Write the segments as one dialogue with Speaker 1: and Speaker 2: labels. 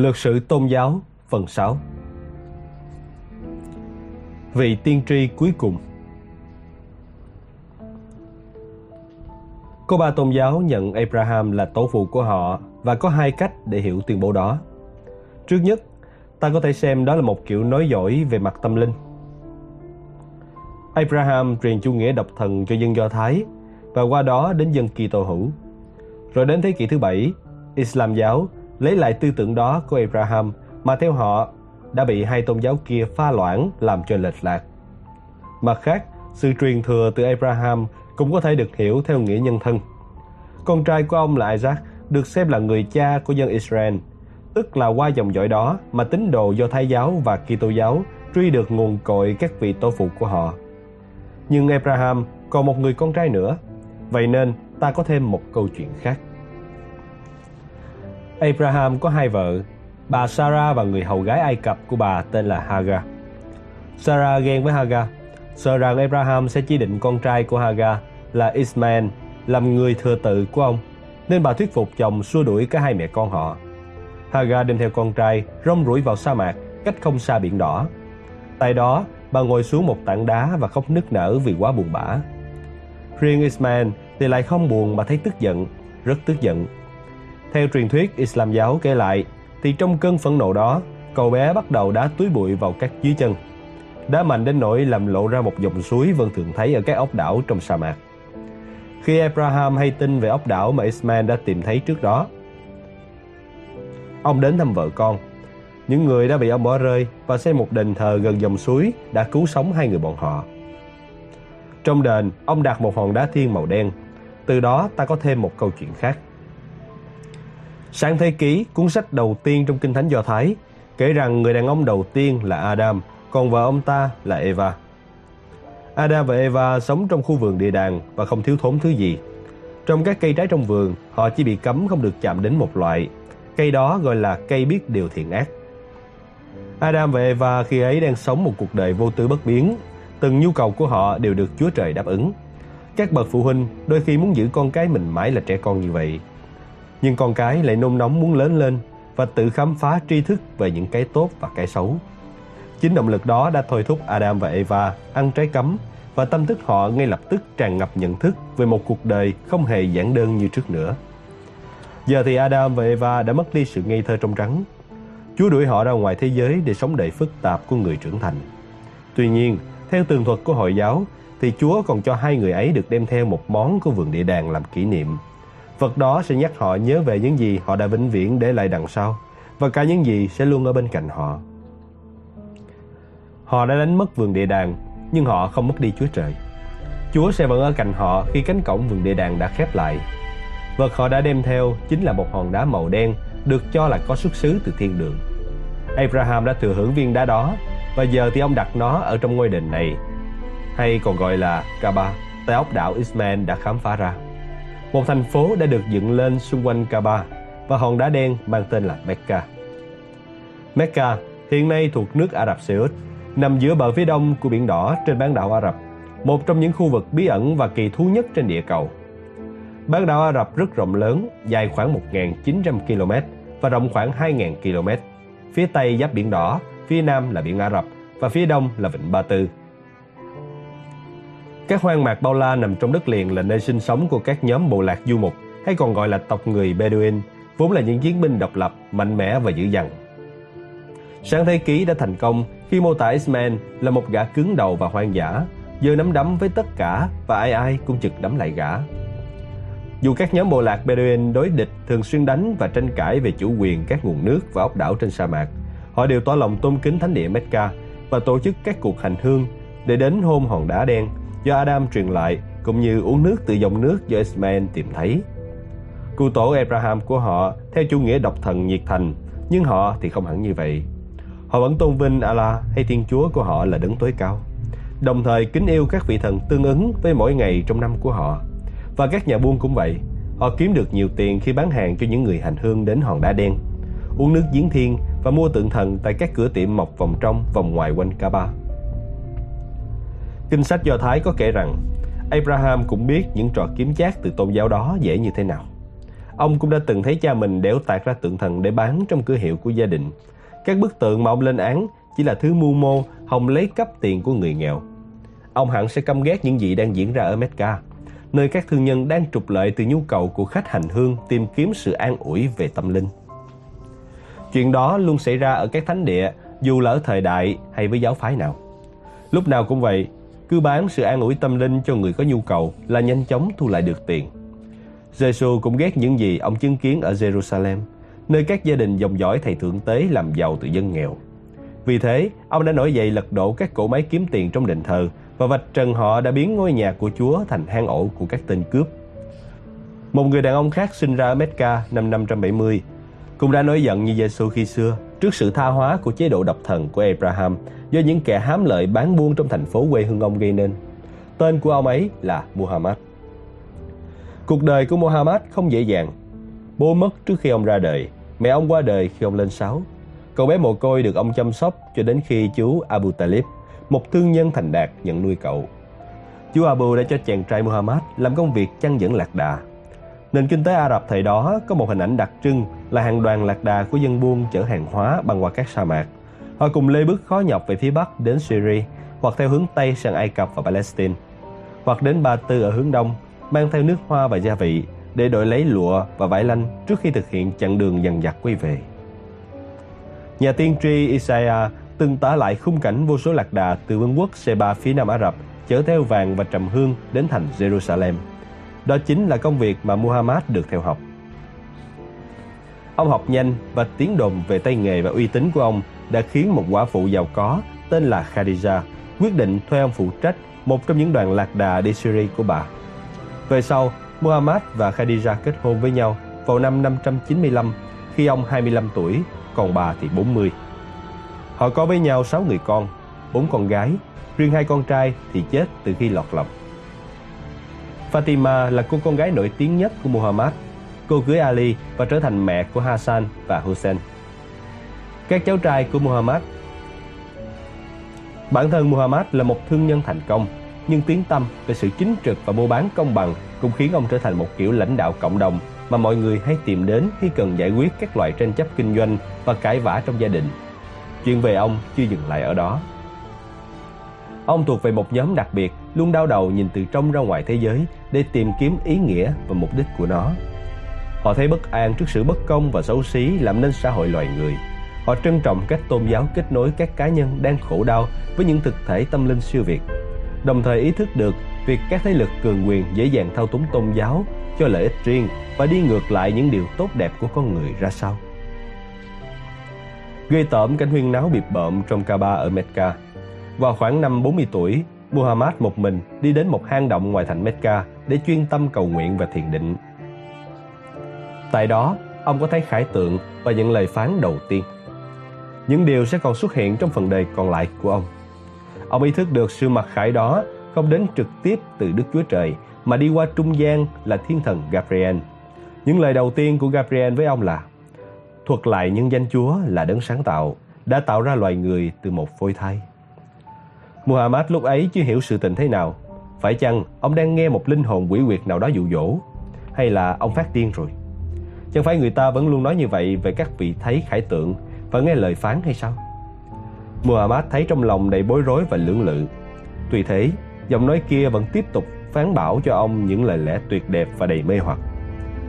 Speaker 1: Lược sự tôn giáo phần 6 Vị tiên tri cuối cùng Có ba tôn giáo nhận Abraham là tổ phụ của họ và có hai cách để hiểu tuyên bố đó. Trước nhất, ta có thể xem đó là một kiểu nói giỏi về mặt tâm linh. Abraham truyền chủ nghĩa độc thần cho dân Do Thái và qua đó đến dân Kitô hữu. Rồi đến thế kỷ thứ bảy, Islam giáo lấy lại tư tưởng đó của Abraham mà theo họ đã bị hai tôn giáo kia pha loãng làm cho lệch lạc. Mặt khác, sự truyền thừa từ Abraham cũng có thể được hiểu theo nghĩa nhân thân. Con trai của ông là Isaac được xem là người cha của dân Israel, tức là qua dòng dõi đó mà tín đồ do Thái giáo và Kitô giáo truy được nguồn cội các vị tổ phụ của họ. Nhưng Abraham còn một người con trai nữa, vậy nên ta có thêm một câu chuyện khác. Abraham có hai vợ, bà Sarah và người hầu gái Ai Cập của bà tên là Hagar. Sarah ghen với Hagar, sợ rằng Abraham sẽ chỉ định con trai của Hagar là Ishmael làm người thừa tự của ông, nên bà thuyết phục chồng xua đuổi cả hai mẹ con họ. Hagar đem theo con trai rong ruổi vào sa mạc cách không xa biển đỏ. Tại đó, bà ngồi xuống một tảng đá và khóc nức nở vì quá buồn bã. Riêng Ismail thì lại không buồn mà thấy tức giận, rất tức giận. Theo truyền thuyết Islam giáo kể lại, thì trong cơn phẫn nộ đó, cậu bé bắt đầu đá túi bụi vào các dưới chân. Đá mạnh đến nỗi làm lộ ra một dòng suối vẫn thường thấy ở các ốc đảo trong sa mạc. Khi Abraham hay tin về ốc đảo mà Ismail đã tìm thấy trước đó, ông đến thăm vợ con. Những người đã bị ông bỏ rơi và xây một đền thờ gần dòng suối đã cứu sống hai người bọn họ. Trong đền, ông đặt một hòn đá thiên màu đen. Từ đó ta có thêm một câu chuyện khác. Sáng thế ký, cuốn sách đầu tiên trong Kinh Thánh Do Thái, kể rằng người đàn ông đầu tiên là Adam, còn vợ ông ta là Eva. Adam và Eva sống trong khu vườn địa đàng và không thiếu thốn thứ gì. Trong các cây trái trong vườn, họ chỉ bị cấm không được chạm đến một loại. Cây đó gọi là cây biết điều thiện ác. Adam và Eva khi ấy đang sống một cuộc đời vô tư bất biến. Từng nhu cầu của họ đều được Chúa Trời đáp ứng. Các bậc phụ huynh đôi khi muốn giữ con cái mình mãi là trẻ con như vậy. Nhưng con cái lại nôn nóng muốn lớn lên và tự khám phá tri thức về những cái tốt và cái xấu. Chính động lực đó đã thôi thúc Adam và Eva ăn trái cấm và tâm thức họ ngay lập tức tràn ngập nhận thức về một cuộc đời không hề giản đơn như trước nữa. Giờ thì Adam và Eva đã mất đi sự ngây thơ trong trắng. Chúa đuổi họ ra ngoài thế giới để sống đầy phức tạp của người trưởng thành. Tuy nhiên, theo tường thuật của Hội giáo, thì Chúa còn cho hai người ấy được đem theo một món của vườn địa đàng làm kỷ niệm. Vật đó sẽ nhắc họ nhớ về những gì họ đã vĩnh viễn để lại đằng sau và cả những gì sẽ luôn ở bên cạnh họ. Họ đã đánh mất vườn địa đàng, nhưng họ không mất đi Chúa Trời. Chúa sẽ vẫn ở cạnh họ khi cánh cổng vườn địa đàng đã khép lại. Vật họ đã đem theo chính là một hòn đá màu đen được cho là có xuất xứ từ thiên đường. Abraham đã thừa hưởng viên đá đó và giờ thì ông đặt nó ở trong ngôi đền này hay còn gọi là Kaaba tại ốc đảo Ismail đã khám phá ra. Một thành phố đã được dựng lên xung quanh Kaaba và hòn đá đen mang tên là Mecca. Mecca hiện nay thuộc nước Ả Rập Xê Út nằm giữa bờ phía đông của biển đỏ trên bán đảo Ả Rập, một trong những khu vực bí ẩn và kỳ thú nhất trên địa cầu. Bán đảo Ả Rập rất rộng lớn, dài khoảng 1.900 km và rộng khoảng 2.000 km. Phía tây giáp biển đỏ, phía nam là biển Ả Rập và phía đông là vịnh Ba Tư. Các hoang mạc bao la nằm trong đất liền là nơi sinh sống của các nhóm bộ lạc du mục hay còn gọi là tộc người Bedouin, vốn là những chiến binh độc lập, mạnh mẽ và dữ dằn. Sáng thế ký đã thành công khi mô tả Ismail là một gã cứng đầu và hoang dã, giờ nắm đấm với tất cả và ai ai cũng trực đấm lại gã. Dù các nhóm bộ lạc Bedouin đối địch thường xuyên đánh và tranh cãi về chủ quyền các nguồn nước và ốc đảo trên sa mạc, họ đều tỏ lòng tôn kính thánh địa Mecca và tổ chức các cuộc hành hương để đến hôn hòn đá đen do Adam truyền lại cũng như uống nước từ dòng nước do Ismail tìm thấy. Cụ tổ Abraham của họ theo chủ nghĩa độc thần nhiệt thành, nhưng họ thì không hẳn như vậy. Họ vẫn tôn vinh Allah hay Thiên Chúa của họ là đấng tối cao, đồng thời kính yêu các vị thần tương ứng với mỗi ngày trong năm của họ. Và các nhà buôn cũng vậy, họ kiếm được nhiều tiền khi bán hàng cho những người hành hương đến hòn đá đen, uống nước giếng thiên và mua tượng thần tại các cửa tiệm mọc vòng trong, vòng ngoài quanh Kaaba. Kinh sách Do Thái có kể rằng Abraham cũng biết những trò kiếm chác từ tôn giáo đó dễ như thế nào. Ông cũng đã từng thấy cha mình đẽo tạc ra tượng thần để bán trong cửa hiệu của gia đình. Các bức tượng mà ông lên án chỉ là thứ mưu mô hòng lấy cắp tiền của người nghèo. Ông hẳn sẽ căm ghét những gì đang diễn ra ở Mecca, nơi các thương nhân đang trục lợi từ nhu cầu của khách hành hương tìm kiếm sự an ủi về tâm linh. Chuyện đó luôn xảy ra ở các thánh địa, dù là ở thời đại hay với giáo phái nào. Lúc nào cũng vậy, cứ bán sự an ủi tâm linh cho người có nhu cầu là nhanh chóng thu lại được tiền. Giêsu cũng ghét những gì ông chứng kiến ở Jerusalem, nơi các gia đình dòng dõi thầy thượng tế làm giàu từ dân nghèo. Vì thế, ông đã nổi dậy lật đổ các cỗ máy kiếm tiền trong đền thờ và vạch trần họ đã biến ngôi nhà của Chúa thành hang ổ của các tên cướp. Một người đàn ông khác sinh ra ở Mecca năm 570 cũng đã nổi giận như Giêsu khi xưa trước sự tha hóa của chế độ độc thần của Abraham do những kẻ hám lợi bán buôn trong thành phố quê hương ông gây nên. Tên của ông ấy là Muhammad. Cuộc đời của Muhammad không dễ dàng. Bố mất trước khi ông ra đời, mẹ ông qua đời khi ông lên 6. Cậu bé mồ côi được ông chăm sóc cho đến khi chú Abu Talib, một thương nhân thành đạt nhận nuôi cậu. Chú Abu đã cho chàng trai Muhammad làm công việc chăn dẫn lạc đà. Nền kinh tế Ả Rập thời đó có một hình ảnh đặc trưng là hàng đoàn lạc đà của dân buôn chở hàng hóa băng qua các sa mạc. Họ cùng lê bước khó nhọc về phía bắc đến Syria hoặc theo hướng Tây sang Ai Cập và Palestine, hoặc đến Ba Tư ở hướng Đông mang theo nước hoa và gia vị để đổi lấy lụa và vải lanh trước khi thực hiện chặng đường dằn dặt quay về. Nhà tiên tri Isaiah từng tả lại khung cảnh vô số lạc đà từ vương quốc Seba phía nam Ả Rập chở theo vàng và trầm hương đến thành Jerusalem. Đó chính là công việc mà Muhammad được theo học. Ông học nhanh và tiếng đồn về tay nghề và uy tín của ông đã khiến một quả phụ giàu có tên là Khadija quyết định thuê ông phụ trách một trong những đoàn lạc đà đi Syria của bà. Về sau, Muhammad và Khadija kết hôn với nhau vào năm 595 khi ông 25 tuổi, còn bà thì 40. Họ có với nhau 6 người con, 4 con gái, riêng hai con trai thì chết từ khi lọt lòng. Fatima là cô con gái nổi tiếng nhất của Muhammad. Cô cưới Ali và trở thành mẹ của Hassan và Hussein. Các cháu trai của Muhammad Bản thân Muhammad là một thương nhân thành công, nhưng tiếng tâm về sự chính trực và mua bán công bằng cũng khiến ông trở thành một kiểu lãnh đạo cộng đồng mà mọi người hay tìm đến khi cần giải quyết các loại tranh chấp kinh doanh và cãi vã trong gia đình. Chuyện về ông chưa dừng lại ở đó. Ông thuộc về một nhóm đặc biệt, luôn đau đầu nhìn từ trong ra ngoài thế giới để tìm kiếm ý nghĩa và mục đích của nó. Họ thấy bất an trước sự bất công và xấu xí làm nên xã hội loài người. Họ trân trọng cách tôn giáo kết nối các cá nhân đang khổ đau với những thực thể tâm linh siêu việt. Đồng thời ý thức được việc các thế lực cường quyền dễ dàng thao túng tôn giáo cho lợi ích riêng và đi ngược lại những điều tốt đẹp của con người ra sao. Gây tởm cảnh huyên náo bịp bợm trong Kaaba ở Mecca. Vào khoảng năm 40 tuổi, Muhammad một mình đi đến một hang động ngoài thành Mecca để chuyên tâm cầu nguyện và thiền định. Tại đó, ông có thấy khải tượng và những lời phán đầu tiên. Những điều sẽ còn xuất hiện trong phần đời còn lại của ông. Ông ý thức được sự mặc khải đó không đến trực tiếp từ Đức Chúa Trời mà đi qua trung gian là thiên thần Gabriel. Những lời đầu tiên của Gabriel với ông là thuật lại nhân danh Chúa là đấng sáng tạo, đã tạo ra loài người từ một phôi thai. Muhammad lúc ấy chưa hiểu sự tình thế nào. Phải chăng ông đang nghe một linh hồn quỷ quyệt nào đó dụ dỗ? Hay là ông phát điên rồi? Chẳng phải người ta vẫn luôn nói như vậy về các vị thấy khải tượng và nghe lời phán hay sao? Muhammad thấy trong lòng đầy bối rối và lưỡng lự. Tuy thế, giọng nói kia vẫn tiếp tục phán bảo cho ông những lời lẽ tuyệt đẹp và đầy mê hoặc.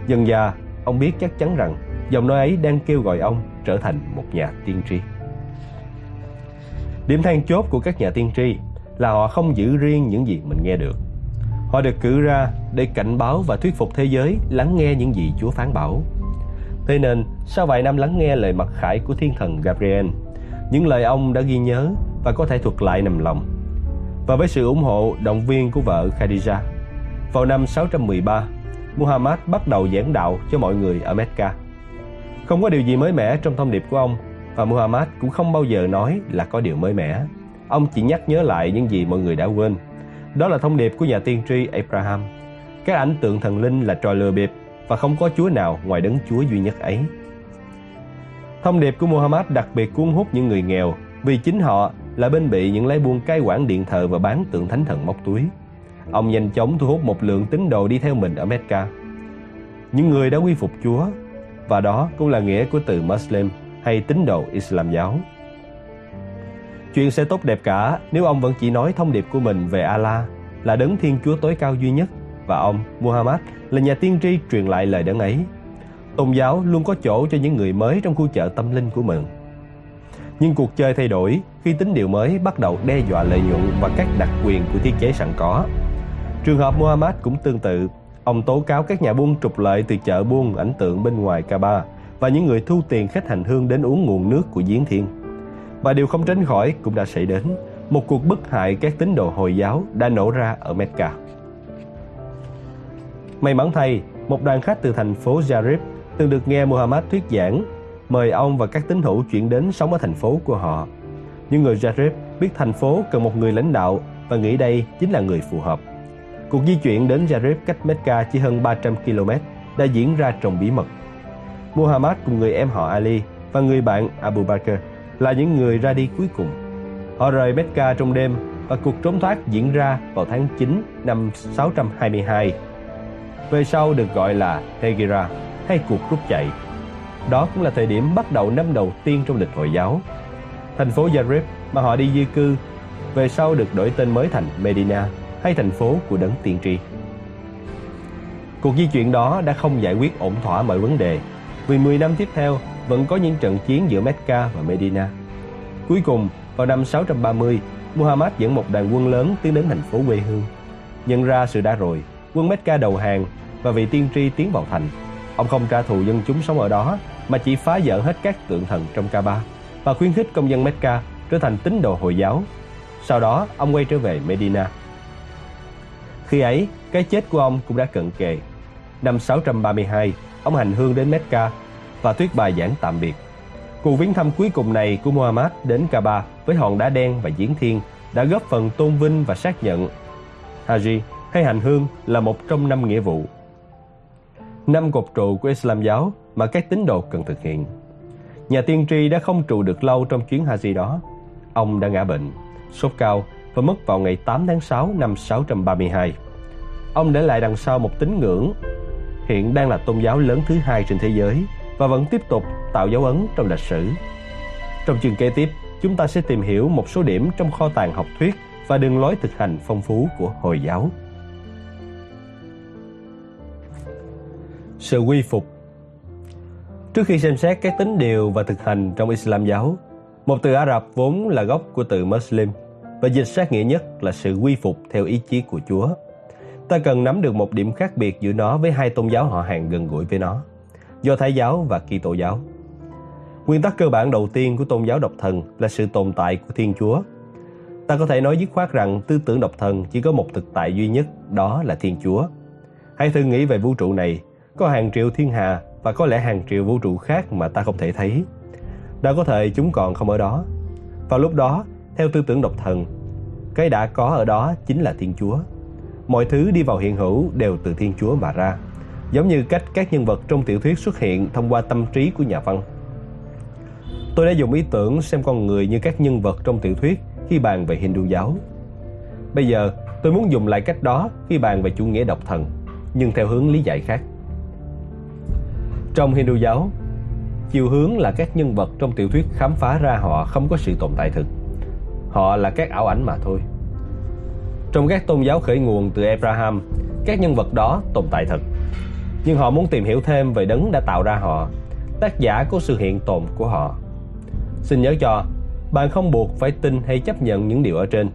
Speaker 1: Dần dà, ông biết chắc chắn rằng giọng nói ấy đang kêu gọi ông trở thành một nhà tiên tri. Điểm then chốt của các nhà tiên tri là họ không giữ riêng những gì mình nghe được. Họ được cử ra để cảnh báo và thuyết phục thế giới lắng nghe những gì Chúa phán bảo. Thế nên, sau vài năm lắng nghe lời mặc khải của thiên thần Gabriel, những lời ông đã ghi nhớ và có thể thuật lại nằm lòng. Và với sự ủng hộ, động viên của vợ Khadija, vào năm 613, Muhammad bắt đầu giảng đạo cho mọi người ở Mecca. Không có điều gì mới mẻ trong thông điệp của ông và Muhammad cũng không bao giờ nói là có điều mới mẻ. Ông chỉ nhắc nhớ lại những gì mọi người đã quên. Đó là thông điệp của nhà tiên tri Abraham. Các ảnh tượng thần linh là trò lừa bịp và không có Chúa nào ngoài đấng Chúa duy nhất ấy. Thông điệp của Muhammad đặc biệt cuốn hút những người nghèo vì chính họ là bên bị những lái buôn cai quản điện thờ và bán tượng thánh thần móc túi. Ông nhanh chóng thu hút một lượng tín đồ đi theo mình ở Mecca. những người đã quy phục Chúa, và đó cũng là nghĩa của từ Muslim hay tín đồ Islam giáo. Chuyện sẽ tốt đẹp cả nếu ông vẫn chỉ nói thông điệp của mình về Allah là đấng Thiên Chúa tối cao duy nhất và ông Muhammad là nhà tiên tri truyền lại lời đấng ấy. Tôn giáo luôn có chỗ cho những người mới trong khu chợ tâm linh của mình. Nhưng cuộc chơi thay đổi khi tín điều mới bắt đầu đe dọa lợi nhuận và các đặc quyền của thiết chế sẵn có. Trường hợp Muhammad cũng tương tự. Ông tố cáo các nhà buôn trục lợi từ chợ buôn ảnh tượng bên ngoài Kaaba và những người thu tiền khách hành hương đến uống nguồn nước của giếng thiên. Và điều không tránh khỏi cũng đã xảy đến. Một cuộc bức hại các tín đồ Hồi giáo đã nổ ra ở Mecca. May mắn thay, một đoàn khách từ thành phố Jarib từng được nghe Muhammad thuyết giảng, mời ông và các tín hữu chuyển đến sống ở thành phố của họ. Những người Jarib biết thành phố cần một người lãnh đạo và nghĩ đây chính là người phù hợp. Cuộc di chuyển đến Jarib cách Mecca chỉ hơn 300 km đã diễn ra trong bí mật. Muhammad cùng người em họ Ali và người bạn Abu Bakr là những người ra đi cuối cùng. Họ rời Mecca trong đêm và cuộc trốn thoát diễn ra vào tháng 9 năm 622 về sau được gọi là Hegira, hay cuộc rút chạy. Đó cũng là thời điểm bắt đầu năm đầu tiên trong lịch Hồi giáo. Thành phố Yarib mà họ đi di cư, về sau được đổi tên mới thành Medina hay thành phố của đấng tiên tri. Cuộc di chuyển đó đã không giải quyết ổn thỏa mọi vấn đề vì 10 năm tiếp theo vẫn có những trận chiến giữa Mecca và Medina. Cuối cùng, vào năm 630, Muhammad dẫn một đoàn quân lớn tiến đến thành phố quê hương. Nhận ra sự đã rồi, quân Mecca đầu hàng và vị tiên tri tiến vào thành. Ông không trả thù dân chúng sống ở đó mà chỉ phá vỡ hết các tượng thần trong Kaaba và khuyến khích công dân Mecca trở thành tín đồ Hồi giáo. Sau đó, ông quay trở về Medina. Khi ấy, cái chết của ông cũng đã cận kề. Năm 632, ông hành hương đến Mecca và thuyết bài giảng tạm biệt. Cuộc viếng thăm cuối cùng này của Muhammad đến Kaaba với hòn đá đen và giếng thiên đã góp phần tôn vinh và xác nhận Haji hay hành hương là một trong năm nghĩa vụ năm cột trụ của Islam giáo mà các tín đồ cần thực hiện. Nhà tiên tri đã không trụ được lâu trong chuyến Haji đó. Ông đã ngã bệnh, sốt cao và mất vào ngày 8 tháng 6 năm 632. Ông để lại đằng sau một tín ngưỡng hiện đang là tôn giáo lớn thứ hai trên thế giới và vẫn tiếp tục tạo dấu ấn trong lịch sử. Trong chương kế tiếp, chúng ta sẽ tìm hiểu một số điểm trong kho tàng học thuyết và đường lối thực hành phong phú của Hồi giáo. sự quy phục Trước khi xem xét các tính điều và thực hành trong Islam giáo, một từ Ả Rập vốn là gốc của từ Muslim và dịch sát nghĩa nhất là sự quy phục theo ý chí của Chúa. Ta cần nắm được một điểm khác biệt giữa nó với hai tôn giáo họ hàng gần gũi với nó, do Thái giáo và Kitô giáo. Nguyên tắc cơ bản đầu tiên của tôn giáo độc thần là sự tồn tại của Thiên Chúa. Ta có thể nói dứt khoát rằng tư tưởng độc thần chỉ có một thực tại duy nhất, đó là Thiên Chúa. Hãy thử nghĩ về vũ trụ này có hàng triệu thiên hà và có lẽ hàng triệu vũ trụ khác mà ta không thể thấy. Đã có thể chúng còn không ở đó. Vào lúc đó, theo tư tưởng độc thần, cái đã có ở đó chính là Thiên Chúa. Mọi thứ đi vào hiện hữu đều từ Thiên Chúa mà ra, giống như cách các nhân vật trong tiểu thuyết xuất hiện thông qua tâm trí của nhà văn. Tôi đã dùng ý tưởng xem con người như các nhân vật trong tiểu thuyết khi bàn về Hindu giáo. Bây giờ, tôi muốn dùng lại cách đó khi bàn về chủ nghĩa độc thần, nhưng theo hướng lý giải khác. Trong Hindu giáo, chiều hướng là các nhân vật trong tiểu thuyết khám phá ra họ không có sự tồn tại thực. Họ là các ảo ảnh mà thôi. Trong các tôn giáo khởi nguồn từ Abraham, các nhân vật đó tồn tại thật. Nhưng họ muốn tìm hiểu thêm về đấng đã tạo ra họ, tác giả của sự hiện tồn của họ. Xin nhớ cho, bạn không buộc phải tin hay chấp nhận những điều ở trên.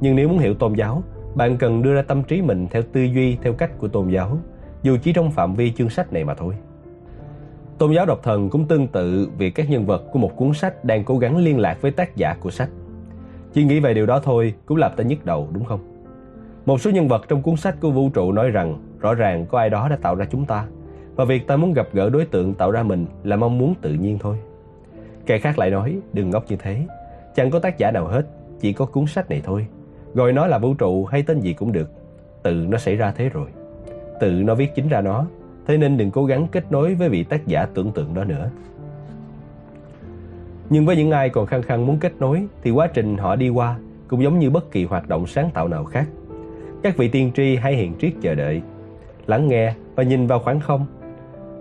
Speaker 1: Nhưng nếu muốn hiểu tôn giáo, bạn cần đưa ra tâm trí mình theo tư duy theo cách của tôn giáo, dù chỉ trong phạm vi chương sách này mà thôi. Tôn giáo độc thần cũng tương tự vì các nhân vật của một cuốn sách đang cố gắng liên lạc với tác giả của sách. Chỉ nghĩ về điều đó thôi cũng làm ta nhức đầu đúng không? Một số nhân vật trong cuốn sách của vũ trụ nói rằng rõ ràng có ai đó đã tạo ra chúng ta và việc ta muốn gặp gỡ đối tượng tạo ra mình là mong muốn tự nhiên thôi. Kẻ khác lại nói đừng ngốc như thế, chẳng có tác giả nào hết, chỉ có cuốn sách này thôi. Gọi nó là vũ trụ hay tên gì cũng được, tự nó xảy ra thế rồi. Tự nó viết chính ra nó Thế nên đừng cố gắng kết nối với vị tác giả tưởng tượng đó nữa. Nhưng với những ai còn khăng khăng muốn kết nối thì quá trình họ đi qua cũng giống như bất kỳ hoạt động sáng tạo nào khác. Các vị tiên tri hay hiện triết chờ đợi, lắng nghe và nhìn vào khoảng không,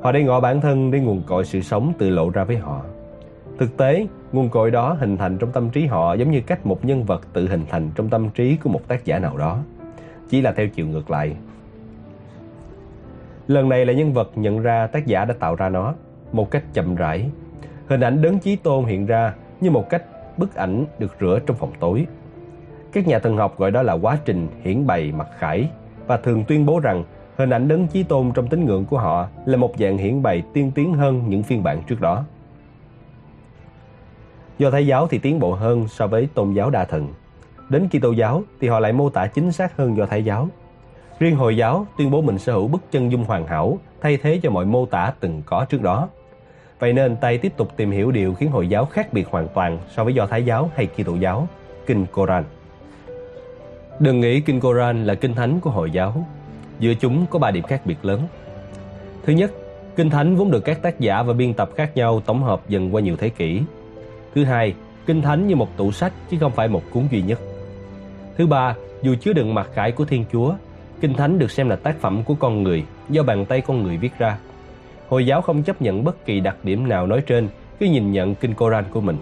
Speaker 1: Họ đang ngỏ bản thân để nguồn cội sự sống tự lộ ra với họ. Thực tế, nguồn cội đó hình thành trong tâm trí họ giống như cách một nhân vật tự hình thành trong tâm trí của một tác giả nào đó, chỉ là theo chiều ngược lại. Lần này là nhân vật nhận ra tác giả đã tạo ra nó một cách chậm rãi. Hình ảnh đấng chí tôn hiện ra như một cách bức ảnh được rửa trong phòng tối. Các nhà thần học gọi đó là quá trình hiển bày mặt khải và thường tuyên bố rằng hình ảnh đấng chí tôn trong tín ngưỡng của họ là một dạng hiển bày tiên tiến hơn những phiên bản trước đó. Do Thái giáo thì tiến bộ hơn so với tôn giáo đa thần. Đến Kitô giáo thì họ lại mô tả chính xác hơn do Thái giáo. Riêng Hồi giáo tuyên bố mình sở hữu bức chân dung hoàn hảo thay thế cho mọi mô tả từng có trước đó. Vậy nên Tây tiếp tục tìm hiểu điều khiến Hồi giáo khác biệt hoàn toàn so với do Thái giáo hay Kitô giáo, Kinh Koran. Đừng nghĩ Kinh Koran là kinh thánh của Hồi giáo. Giữa chúng có ba điểm khác biệt lớn. Thứ nhất, Kinh Thánh vốn được các tác giả và biên tập khác nhau tổng hợp dần qua nhiều thế kỷ. Thứ hai, Kinh Thánh như một tủ sách chứ không phải một cuốn duy nhất. Thứ ba, dù chứa đựng mặt khải của Thiên Chúa, Kinh Thánh được xem là tác phẩm của con người do bàn tay con người viết ra. Hồi giáo không chấp nhận bất kỳ đặc điểm nào nói trên khi nhìn nhận Kinh Koran của mình.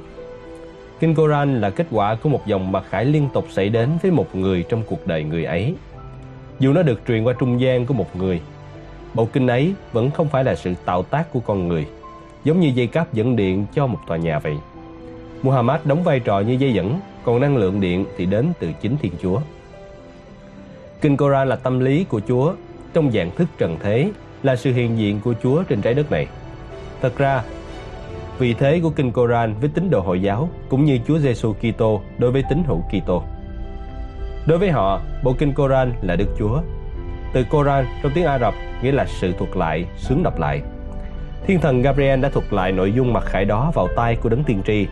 Speaker 1: Kinh Koran là kết quả của một dòng mặc khải liên tục xảy đến với một người trong cuộc đời người ấy. Dù nó được truyền qua trung gian của một người, bộ kinh ấy vẫn không phải là sự tạo tác của con người, giống như dây cáp dẫn điện cho một tòa nhà vậy. Muhammad đóng vai trò như dây dẫn, còn năng lượng điện thì đến từ chính Thiên Chúa. Kinh Koran là tâm lý của Chúa trong dạng thức trần thế, là sự hiện diện của Chúa trên trái đất này. Thật ra, vị thế của Kinh Koran với tín đồ Hồi giáo cũng như Chúa Giêsu Kitô đối với tín hữu Kitô. Đối với họ, bộ Kinh Koran là Đức Chúa. Từ Koran trong tiếng Ả Rập nghĩa là sự thuật lại, sướng đọc lại. Thiên thần Gabriel đã thuật lại nội dung mặc khải đó vào tay của đấng tiên tri.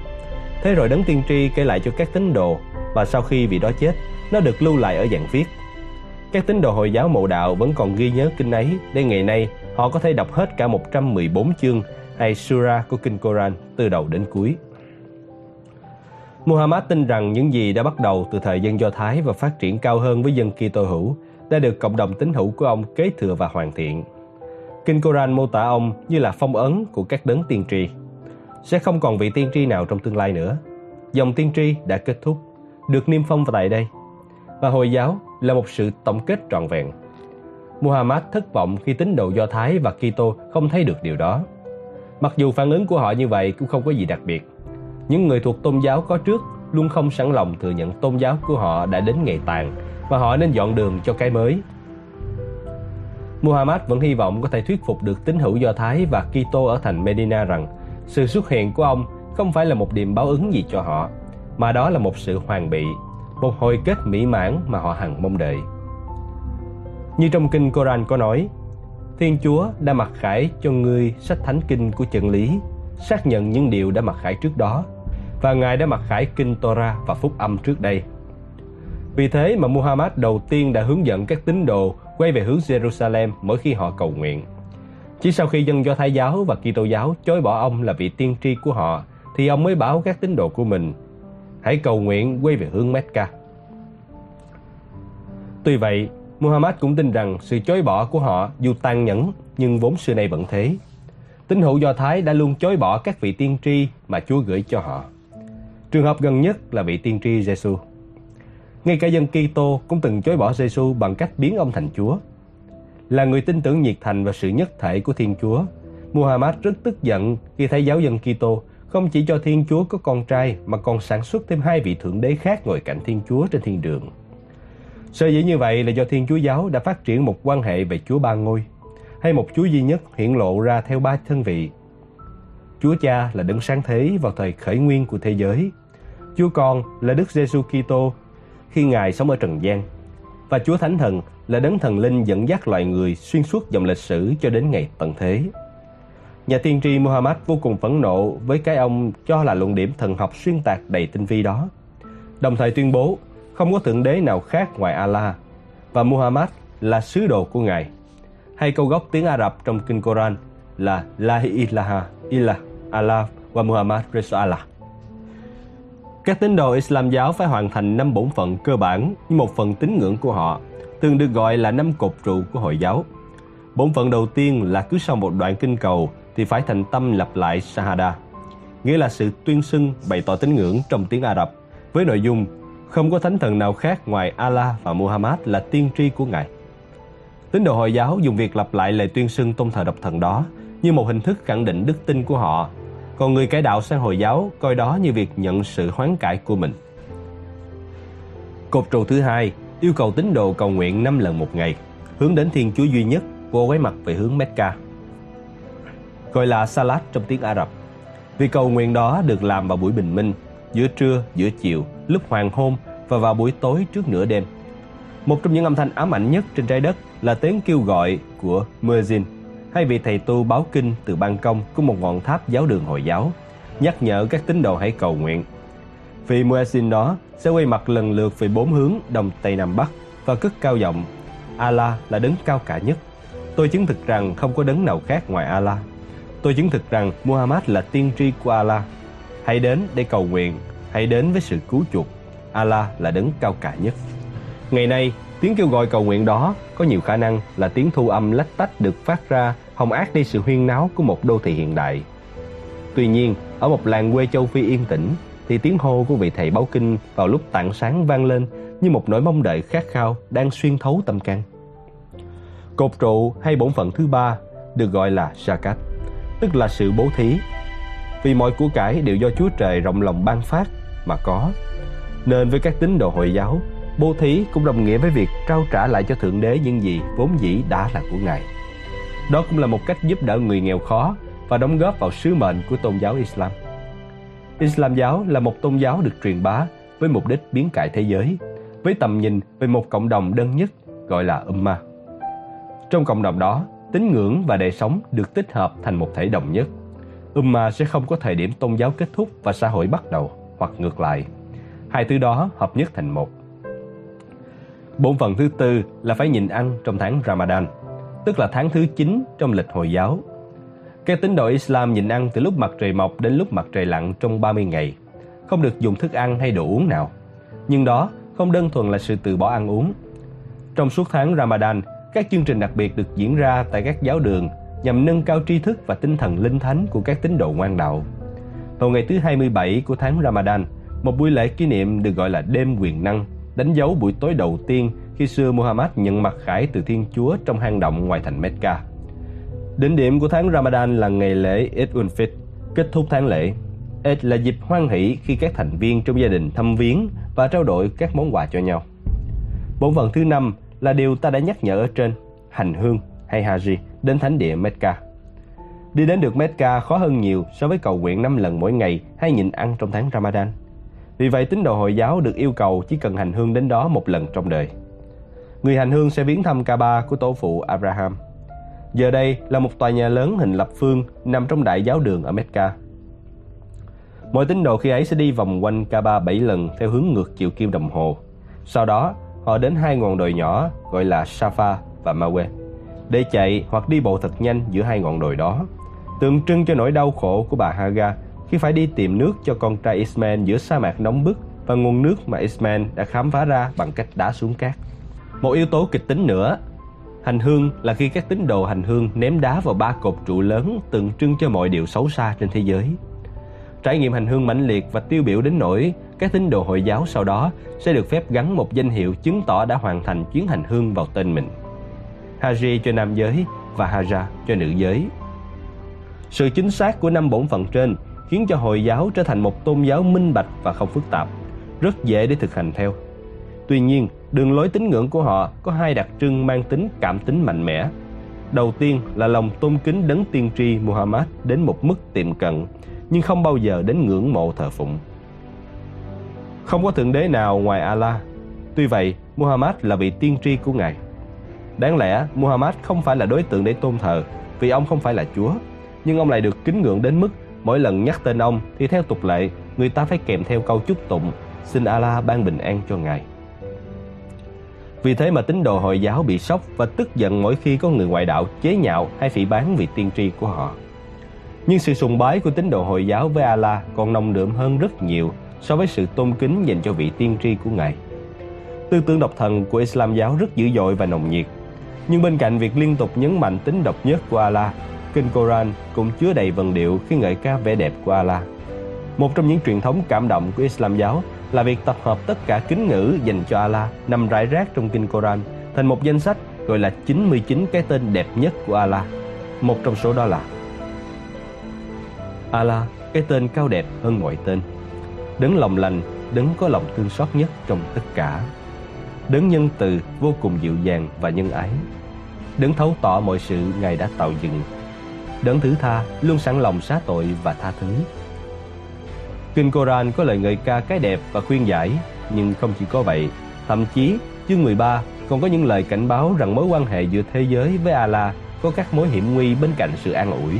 Speaker 1: Thế rồi đấng tiên tri kể lại cho các tín đồ và sau khi vị đó chết, nó được lưu lại ở dạng viết. Các tín đồ Hồi giáo mộ đạo vẫn còn ghi nhớ kinh ấy để ngày nay họ có thể đọc hết cả 114 chương hay sura của kinh Koran từ đầu đến cuối. Muhammad tin rằng những gì đã bắt đầu từ thời dân Do Thái và phát triển cao hơn với dân Kitô hữu đã được cộng đồng tín hữu của ông kế thừa và hoàn thiện. Kinh Koran mô tả ông như là phong ấn của các đấng tiên tri. Sẽ không còn vị tiên tri nào trong tương lai nữa. Dòng tiên tri đã kết thúc, được niêm phong tại đây. Và Hồi giáo là một sự tổng kết trọn vẹn. Muhammad thất vọng khi tín đồ Do Thái và Kitô không thấy được điều đó. Mặc dù phản ứng của họ như vậy cũng không có gì đặc biệt. Những người thuộc tôn giáo có trước luôn không sẵn lòng thừa nhận tôn giáo của họ đã đến ngày tàn và họ nên dọn đường cho cái mới. Muhammad vẫn hy vọng có thể thuyết phục được tín hữu Do Thái và Kitô ở thành Medina rằng sự xuất hiện của ông không phải là một điểm báo ứng gì cho họ, mà đó là một sự hoàn bị, một hồi kết mỹ mãn mà họ hằng mong đợi. Như trong kinh Koran có nói, Thiên Chúa đã mặc khải cho ngươi sách thánh kinh của chân lý, xác nhận những điều đã mặc khải trước đó, và Ngài đã mặc khải kinh Torah và phúc âm trước đây. Vì thế mà Muhammad đầu tiên đã hướng dẫn các tín đồ quay về hướng Jerusalem mỗi khi họ cầu nguyện. Chỉ sau khi dân Do Thái giáo và Kitô giáo chối bỏ ông là vị tiên tri của họ, thì ông mới bảo các tín đồ của mình hãy cầu nguyện quay về hướng Mecca. Tuy vậy, Muhammad cũng tin rằng sự chối bỏ của họ dù tàn nhẫn nhưng vốn xưa nay vẫn thế. Tín hữu Do Thái đã luôn chối bỏ các vị tiên tri mà Chúa gửi cho họ. Trường hợp gần nhất là vị tiên tri Giêsu. Ngay cả dân Kitô cũng từng chối bỏ Giêsu bằng cách biến ông thành Chúa. Là người tin tưởng nhiệt thành vào sự nhất thể của Thiên Chúa, Muhammad rất tức giận khi thấy giáo dân Kitô không chỉ cho Thiên Chúa có con trai mà còn sản xuất thêm hai vị thượng đế khác ngồi cạnh Thiên Chúa trên thiên đường. Sở dĩ như vậy là do Thiên Chúa giáo đã phát triển một quan hệ về Chúa ba ngôi, hay một Chúa duy nhất hiện lộ ra theo ba thân vị. Chúa Cha là đấng sáng thế vào thời khởi nguyên của thế giới. Chúa Con là Đức Giêsu Kitô khi Ngài sống ở trần gian. Và Chúa Thánh Thần là đấng thần linh dẫn dắt loài người xuyên suốt dòng lịch sử cho đến ngày tận thế. Nhà tiên tri Muhammad vô cùng phẫn nộ với cái ông cho là luận điểm thần học xuyên tạc đầy tinh vi đó. Đồng thời tuyên bố không có thượng đế nào khác ngoài Allah và Muhammad là sứ đồ của Ngài. Hay câu gốc tiếng Ả Rập trong kinh Koran là La ilaha illa Allah và Muhammad Rasulullah. Các tín đồ Islam giáo phải hoàn thành năm bổn phận cơ bản như một phần tín ngưỡng của họ, thường được gọi là năm cột trụ của Hồi giáo. Bổn phận đầu tiên là cứ sau một đoạn kinh cầu thì phải thành tâm lặp lại Shahada, nghĩa là sự tuyên xưng bày tỏ tín ngưỡng trong tiếng Ả Rập với nội dung không có thánh thần nào khác ngoài Allah và Muhammad là tiên tri của Ngài. Tín đồ Hồi giáo dùng việc lặp lại lời tuyên xưng tôn thờ độc thần đó như một hình thức khẳng định đức tin của họ, còn người cải đạo sang Hồi giáo coi đó như việc nhận sự hoán cải của mình. Cột trụ thứ hai yêu cầu tín đồ cầu nguyện 5 lần một ngày, hướng đến Thiên Chúa duy nhất, vô quái mặt về hướng Mecca. Gọi là Salat trong tiếng Ả Rập. Vì cầu nguyện đó được làm vào buổi bình minh, giữa trưa, giữa chiều, lúc hoàng hôn và vào buổi tối trước nửa đêm. Một trong những âm thanh ám ảnh nhất trên trái đất là tiếng kêu gọi của Muezzin, hay vị thầy tu báo kinh từ ban công của một ngọn tháp giáo đường Hồi giáo, nhắc nhở các tín đồ hãy cầu nguyện. Vị Muezzin đó sẽ quay mặt lần lượt về bốn hướng đông tây nam bắc và cất cao giọng Allah là đấng cao cả nhất. Tôi chứng thực rằng không có đấng nào khác ngoài Allah. Tôi chứng thực rằng Muhammad là tiên tri của Allah. Hãy đến để cầu nguyện, hãy đến với sự cứu chuộc. Allah là đấng cao cả nhất. Ngày nay, tiếng kêu gọi cầu nguyện đó có nhiều khả năng là tiếng thu âm lách tách được phát ra hồng ác đi sự huyên náo của một đô thị hiện đại. Tuy nhiên, ở một làng quê châu Phi yên tĩnh, thì tiếng hô của vị thầy báo kinh vào lúc tảng sáng vang lên như một nỗi mong đợi khát khao đang xuyên thấu tâm can. Cột trụ hay bổn phận thứ ba được gọi là zakat, tức là sự bố thí. Vì mọi của cải đều do Chúa Trời rộng lòng ban phát mà có. Nên với các tín đồ Hồi giáo, bố thí cũng đồng nghĩa với việc trao trả lại cho Thượng Đế những gì vốn dĩ đã là của Ngài. Đó cũng là một cách giúp đỡ người nghèo khó và đóng góp vào sứ mệnh của tôn giáo Islam. Islam giáo là một tôn giáo được truyền bá với mục đích biến cải thế giới, với tầm nhìn về một cộng đồng đơn nhất gọi là Ummah. Trong cộng đồng đó, tín ngưỡng và đời sống được tích hợp thành một thể đồng nhất. Ummah sẽ không có thời điểm tôn giáo kết thúc và xã hội bắt đầu, hoặc ngược lại. Hai thứ đó hợp nhất thành một. Bổn phận thứ tư là phải nhịn ăn trong tháng Ramadan, tức là tháng thứ 9 trong lịch Hồi giáo các tín đồ Islam nhịn ăn từ lúc mặt trời mọc đến lúc mặt trời lặn trong 30 ngày, không được dùng thức ăn hay đồ uống nào. Nhưng đó không đơn thuần là sự từ bỏ ăn uống. Trong suốt tháng Ramadan, các chương trình đặc biệt được diễn ra tại các giáo đường nhằm nâng cao tri thức và tinh thần linh thánh của các tín đồ ngoan đạo. Vào ngày thứ 27 của tháng Ramadan, một buổi lễ kỷ niệm được gọi là đêm quyền năng, đánh dấu buổi tối đầu tiên khi xưa Muhammad nhận mặt khải từ Thiên Chúa trong hang động ngoài thành Mecca. Đỉnh điểm của tháng Ramadan là ngày lễ Eid ul Fitr, kết thúc tháng lễ. Eid là dịp hoan hỷ khi các thành viên trong gia đình thăm viếng và trao đổi các món quà cho nhau. Bổn phận thứ năm là điều ta đã nhắc nhở ở trên, hành hương hay Haji đến thánh địa Mecca. Đi đến được Mecca khó hơn nhiều so với cầu nguyện 5 lần mỗi ngày hay nhịn ăn trong tháng Ramadan. Vì vậy tín đồ Hồi giáo được yêu cầu chỉ cần hành hương đến đó một lần trong đời. Người hành hương sẽ viếng thăm Kaaba của tổ phụ Abraham Giờ đây là một tòa nhà lớn hình lập phương nằm trong đại giáo đường ở Mecca. mỗi tín đồ khi ấy sẽ đi vòng quanh Kaaba 7 lần theo hướng ngược chiều kim đồng hồ. Sau đó, họ đến hai ngọn đồi nhỏ gọi là Safa và Mawe để chạy hoặc đi bộ thật nhanh giữa hai ngọn đồi đó, tượng trưng cho nỗi đau khổ của bà Haga khi phải đi tìm nước cho con trai Ismail giữa sa mạc nóng bức và nguồn nước mà Ismail đã khám phá ra bằng cách đá xuống cát. Một yếu tố kịch tính nữa, Hành hương là khi các tín đồ hành hương ném đá vào ba cột trụ lớn tượng trưng cho mọi điều xấu xa trên thế giới. Trải nghiệm hành hương mãnh liệt và tiêu biểu đến nỗi, các tín đồ Hồi giáo sau đó sẽ được phép gắn một danh hiệu chứng tỏ đã hoàn thành chuyến hành hương vào tên mình. Haji cho nam giới và Haja cho nữ giới. Sự chính xác của năm bổn phận trên khiến cho Hồi giáo trở thành một tôn giáo minh bạch và không phức tạp, rất dễ để thực hành theo. Tuy nhiên, đường lối tín ngưỡng của họ có hai đặc trưng mang tính cảm tính mạnh mẽ. Đầu tiên là lòng tôn kính đấng tiên tri Muhammad đến một mức tiệm cận, nhưng không bao giờ đến ngưỡng mộ thờ phụng. Không có thượng đế nào ngoài Allah. Tuy vậy, Muhammad là vị tiên tri của Ngài. Đáng lẽ Muhammad không phải là đối tượng để tôn thờ vì ông không phải là Chúa, nhưng ông lại được kính ngưỡng đến mức mỗi lần nhắc tên ông thì theo tục lệ người ta phải kèm theo câu chúc tụng xin Allah ban bình an cho Ngài. Vì thế mà tín đồ Hồi giáo bị sốc và tức giận mỗi khi có người ngoại đạo chế nhạo hay phỉ báng vị tiên tri của họ. Nhưng sự sùng bái của tín đồ Hồi giáo với Allah còn nồng đượm hơn rất nhiều so với sự tôn kính dành cho vị tiên tri của Ngài. Tư tưởng độc thần của Islam giáo rất dữ dội và nồng nhiệt. Nhưng bên cạnh việc liên tục nhấn mạnh tính độc nhất của Allah, Kinh Koran cũng chứa đầy vần điệu khi ngợi ca vẻ đẹp của Allah. Một trong những truyền thống cảm động của Islam giáo là việc tập hợp tất cả kính ngữ dành cho Allah nằm rải rác trong Kinh Koran thành một danh sách gọi là 99 cái tên đẹp nhất của Allah. Một trong số đó là Allah, cái tên cao đẹp hơn mọi tên. Đấng lòng lành, đấng có lòng thương xót nhất trong tất cả. Đấng nhân từ vô cùng dịu dàng và nhân ái. Đấng thấu tỏ mọi sự Ngài đã tạo dựng. Đấng thứ tha luôn sẵn lòng xá tội và tha thứ. Kinh Koran có lời ngợi ca cái đẹp và khuyên giải, nhưng không chỉ có vậy, thậm chí chương 13 còn có những lời cảnh báo rằng mối quan hệ giữa thế giới với Allah có các mối hiểm nguy bên cạnh sự an ủi.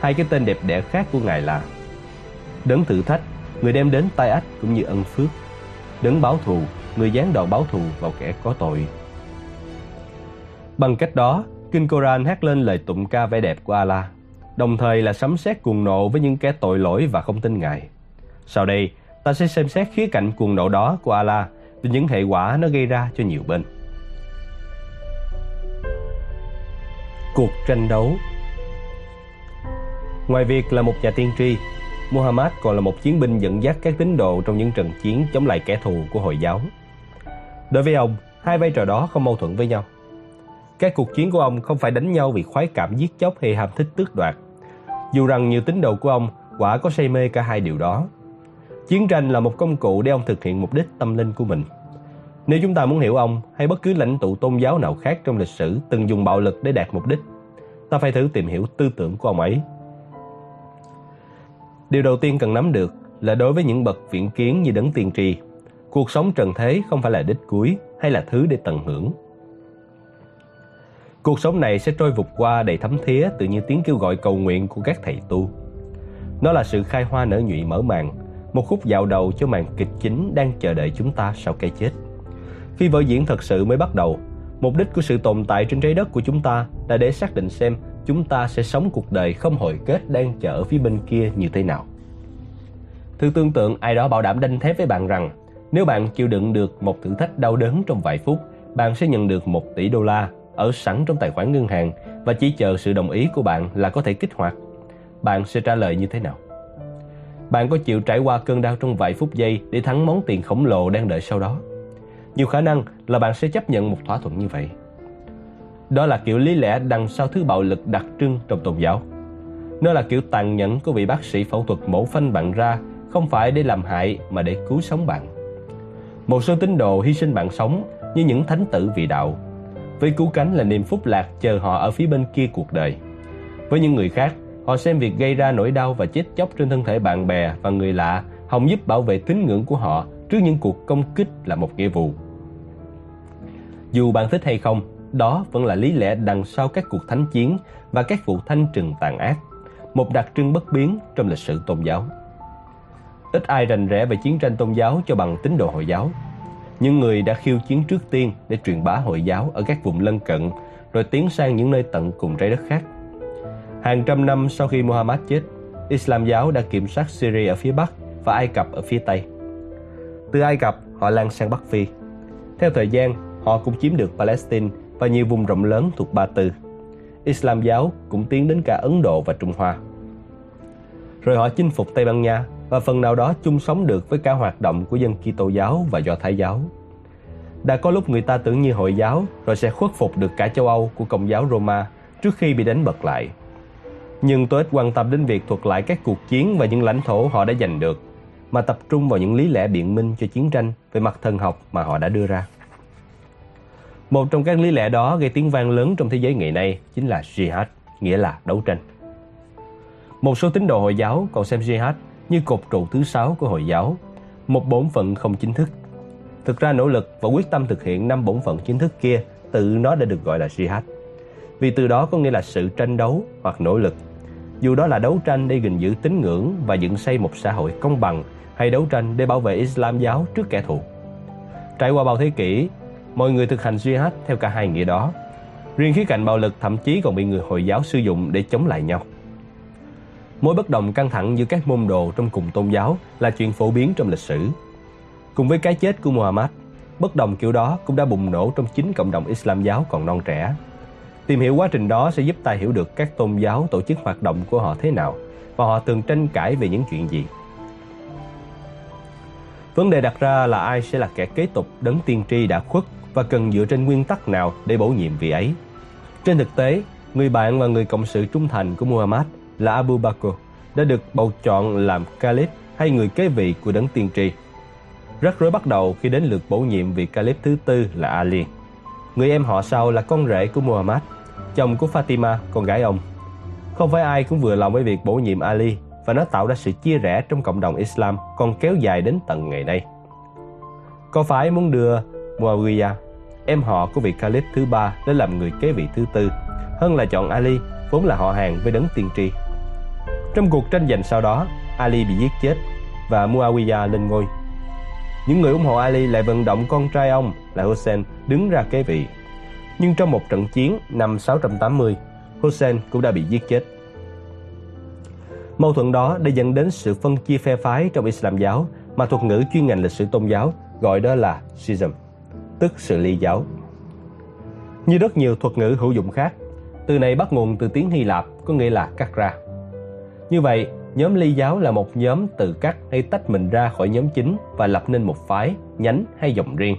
Speaker 1: Hai cái tên đẹp đẽ khác của Ngài là Đấng thử thách, người đem đến tai ách cũng như ân phước. Đấng báo thù, người giáng đòn báo thù vào kẻ có tội. Bằng cách đó, Kinh Koran hát lên lời tụng ca vẻ đẹp của Allah, đồng thời là sấm sét cuồng nộ với những kẻ tội lỗi và không tin Ngài. Sau đây, ta sẽ xem xét khía cạnh cuồng nộ đó của Allah và những hệ quả nó gây ra cho nhiều bên. Cuộc tranh đấu Ngoài việc là một nhà tiên tri, Muhammad còn là một chiến binh dẫn dắt các tín đồ trong những trận chiến chống lại kẻ thù của Hồi giáo. Đối với ông, hai vai trò đó không mâu thuẫn với nhau. Các cuộc chiến của ông không phải đánh nhau vì khoái cảm giết chóc hay ham thích tước đoạt. Dù rằng nhiều tín đồ của ông quả có say mê cả hai điều đó. Chiến tranh là một công cụ để ông thực hiện mục đích tâm linh của mình. Nếu chúng ta muốn hiểu ông hay bất cứ lãnh tụ tôn giáo nào khác trong lịch sử từng dùng bạo lực để đạt mục đích, ta phải thử tìm hiểu tư tưởng của ông ấy. Điều đầu tiên cần nắm được là đối với những bậc viễn kiến như đấng tiên tri, cuộc sống trần thế không phải là đích cuối hay là thứ để tận hưởng. Cuộc sống này sẽ trôi vụt qua đầy thấm thía tự như tiếng kêu gọi cầu nguyện của các thầy tu. Nó là sự khai hoa nở nhụy mở màn, một khúc dạo đầu cho màn kịch chính đang chờ đợi chúng ta sau cái chết. Khi vở diễn thật sự mới bắt đầu, mục đích của sự tồn tại trên trái đất của chúng ta là để xác định xem chúng ta sẽ sống cuộc đời không hồi kết đang chờ ở phía bên kia như thế nào. Thử tương tượng ai đó bảo đảm đanh thép với bạn rằng nếu bạn chịu đựng được một thử thách đau đớn trong vài phút, bạn sẽ nhận được 1 tỷ đô la ở sẵn trong tài khoản ngân hàng và chỉ chờ sự đồng ý của bạn là có thể kích hoạt. Bạn sẽ trả lời như thế nào? Bạn có chịu trải qua cơn đau trong vài phút giây để thắng món tiền khổng lồ đang đợi sau đó? Nhiều khả năng là bạn sẽ chấp nhận một thỏa thuận như vậy. Đó là kiểu lý lẽ đằng sau thứ bạo lực đặc trưng trong tôn giáo. Nó là kiểu tàn nhẫn của vị bác sĩ phẫu thuật mổ phanh bạn ra, không phải để làm hại mà để cứu sống bạn. Một số tín đồ hy sinh bạn sống như những thánh tử vị đạo. Với cứu cánh là niềm phúc lạc chờ họ ở phía bên kia cuộc đời. Với những người khác, họ xem việc gây ra nỗi đau và chết chóc trên thân thể bạn bè và người lạ hòng giúp bảo vệ tín ngưỡng của họ trước những cuộc công kích là một nghĩa vụ. Dù bạn thích hay không, đó vẫn là lý lẽ đằng sau các cuộc thánh chiến và các vụ thanh trừng tàn ác, một đặc trưng bất biến trong lịch sử tôn giáo. Ít ai rành rẽ về chiến tranh tôn giáo cho bằng tín đồ Hồi giáo. Những người đã khiêu chiến trước tiên để truyền bá Hồi giáo ở các vùng lân cận rồi tiến sang những nơi tận cùng trái đất khác. Hàng trăm năm sau khi Muhammad chết, Islam giáo đã kiểm soát Syria ở phía Bắc và Ai Cập ở phía Tây. Từ Ai Cập, họ lan sang Bắc Phi. Theo thời gian, họ cũng chiếm được Palestine và nhiều vùng rộng lớn thuộc Ba Tư. Islam giáo cũng tiến đến cả Ấn Độ và Trung Hoa. Rồi họ chinh phục Tây Ban Nha và phần nào đó chung sống được với cả hoạt động của dân Kitô giáo và Do Thái giáo. Đã có lúc người ta tưởng như Hội giáo rồi sẽ khuất phục được cả châu Âu của Công giáo Roma trước khi bị đánh bật lại. Nhưng tôi ít quan tâm đến việc thuật lại các cuộc chiến và những lãnh thổ họ đã giành được, mà tập trung vào những lý lẽ biện minh cho chiến tranh về mặt thần học mà họ đã đưa ra. Một trong các lý lẽ đó gây tiếng vang lớn trong thế giới ngày nay chính là jihad, nghĩa là đấu tranh. Một số tín đồ Hồi giáo còn xem jihad như cột trụ thứ sáu của Hồi giáo, một bổn phận không chính thức. Thực ra nỗ lực và quyết tâm thực hiện năm bổn phận chính thức kia tự nó đã được gọi là jihad. Vì từ đó có nghĩa là sự tranh đấu hoặc nỗ lực. Dù đó là đấu tranh để gìn giữ tín ngưỡng và dựng xây một xã hội công bằng hay đấu tranh để bảo vệ Islam giáo trước kẻ thù. Trải qua bao thế kỷ, mọi người thực hành jihad theo cả hai nghĩa đó. Riêng khía cạnh bạo lực thậm chí còn bị người Hồi giáo sử dụng để chống lại nhau. Mối bất đồng căng thẳng giữa các môn đồ trong cùng tôn giáo là chuyện phổ biến trong lịch sử. Cùng với cái chết của Muhammad, bất đồng kiểu đó cũng đã bùng nổ trong chính cộng đồng Islam giáo còn non trẻ. Tìm hiểu quá trình đó sẽ giúp ta hiểu được các tôn giáo tổ chức hoạt động của họ thế nào và họ thường tranh cãi về những chuyện gì. Vấn đề đặt ra là ai sẽ là kẻ kế tục đấng tiên tri đã khuất và cần dựa trên nguyên tắc nào để bổ nhiệm vị ấy. Trên thực tế, người bạn và người cộng sự trung thành của Muhammad là Abu Bakr đã được bầu chọn làm Caliph hay người kế vị của đấng tiên tri. Rắc rối bắt đầu khi đến lượt bổ nhiệm vị Caliph thứ tư là Ali. Người em họ sau là con rể của Muhammad, chồng của Fatima, con gái ông. Không phải ai cũng vừa lòng với việc bổ nhiệm Ali và nó tạo ra sự chia rẽ trong cộng đồng Islam còn kéo dài đến tận ngày nay. Có phải muốn đưa Muawiyah, em họ của vị Caliph thứ ba đến làm người kế vị thứ tư, hơn là chọn Ali, vốn là họ hàng với đấng tiên tri. Trong cuộc tranh giành sau đó, Ali bị giết chết và Muawiyah lên ngôi. Những người ủng hộ Ali lại vận động con trai ông là Hussein đứng ra kế vị. Nhưng trong một trận chiến năm 680, Hussein cũng đã bị giết chết. Mâu thuẫn đó đã dẫn đến sự phân chia phe phái trong Islam giáo mà thuật ngữ chuyên ngành lịch sử tôn giáo gọi đó là schism, tức sự ly giáo. Như rất nhiều thuật ngữ hữu dụng khác, từ này bắt nguồn từ tiếng Hy Lạp có nghĩa là cắt ra. Như vậy, nhóm ly giáo là một nhóm tự cắt hay tách mình ra khỏi nhóm chính và lập nên một phái, nhánh hay dòng riêng.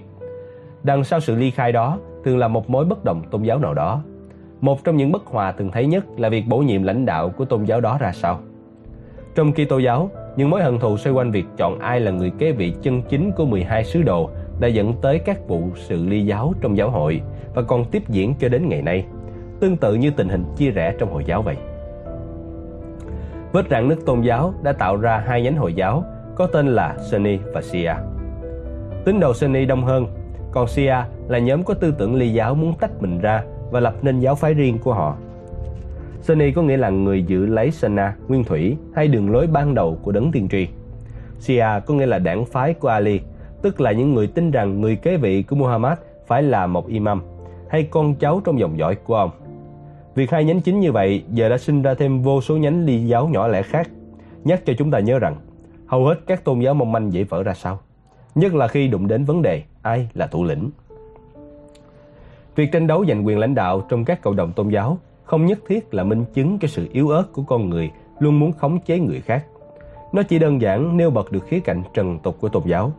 Speaker 1: Đằng sau sự ly khai đó thường là một mối bất đồng tôn giáo nào đó. Một trong những bất hòa thường thấy nhất là việc bổ nhiệm lãnh đạo của tôn giáo đó ra sao. Trong Kitô giáo, những mối hận thù xoay quanh việc chọn ai là người kế vị chân chính của 12 sứ đồ đã dẫn tới các vụ sự ly giáo trong giáo hội và còn tiếp diễn cho đến ngày nay, tương tự như tình hình chia rẽ trong Hồi giáo vậy. Vết rạn nứt tôn giáo đã tạo ra hai nhánh Hồi giáo có tên là Sunni và Shia. Tín đồ Sunni đông hơn, còn Shia là nhóm có tư tưởng ly giáo muốn tách mình ra và lập nên giáo phái riêng của họ. Sunni có nghĩa là người giữ lấy Sana, nguyên thủy hay đường lối ban đầu của đấng tiên tri. Shia có nghĩa là đảng phái của Ali, tức là những người tin rằng người kế vị của Muhammad phải là một imam hay con cháu trong dòng dõi của ông. Việc hai nhánh chính như vậy giờ đã sinh ra thêm vô số nhánh ly giáo nhỏ lẻ khác, nhắc cho chúng ta nhớ rằng hầu hết các tôn giáo mong manh dễ vỡ ra sao, nhất là khi đụng đến vấn đề ai là thủ lĩnh. Việc tranh đấu giành quyền lãnh đạo trong các cộng đồng tôn giáo không nhất thiết là minh chứng cho sự yếu ớt của con người luôn muốn khống chế người khác. Nó chỉ đơn giản nêu bật được khía cạnh trần tục của tôn giáo.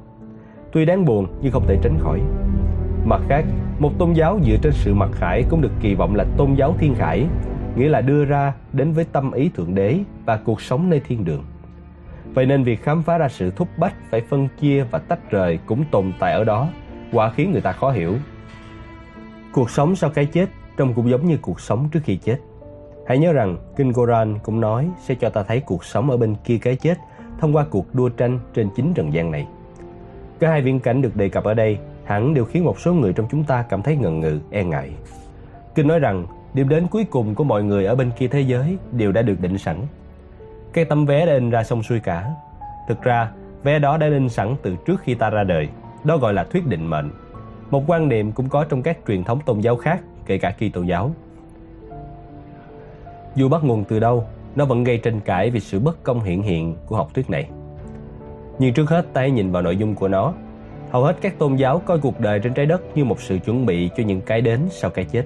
Speaker 1: Tuy đáng buồn nhưng không thể tránh khỏi. Mặt khác, một tôn giáo dựa trên sự mặc khải cũng được kỳ vọng là tôn giáo thiên khải, nghĩa là đưa ra đến với tâm ý thượng đế và cuộc sống nơi thiên đường. Vậy nên việc khám phá ra sự thúc bách phải phân chia và tách rời cũng tồn tại ở đó, quả khiến người ta khó hiểu. Cuộc sống sau cái chết trông cũng giống như cuộc sống trước khi chết. Hãy nhớ rằng Kinh Koran cũng nói sẽ cho ta thấy cuộc sống ở bên kia cái chết thông qua cuộc đua tranh trên chính trần gian này. Cả hai viễn cảnh được đề cập ở đây hẳn đều khiến một số người trong chúng ta cảm thấy ngần ngừ, e ngại. Kinh nói rằng điểm đến cuối cùng của mọi người ở bên kia thế giới đều đã được định sẵn. Cái tấm vé đã in ra xong xuôi cả. Thực ra, vé đó đã in sẵn từ trước khi ta ra đời. Đó gọi là thuyết định mệnh. Một quan niệm cũng có trong các truyền thống tôn giáo khác, kể cả Kitô giáo. Dù bắt nguồn từ đâu, nó vẫn gây tranh cãi vì sự bất công hiện hiện của học thuyết này. Nhưng trước hết ta hãy nhìn vào nội dung của nó Hầu hết các tôn giáo coi cuộc đời trên trái đất như một sự chuẩn bị cho những cái đến sau cái chết.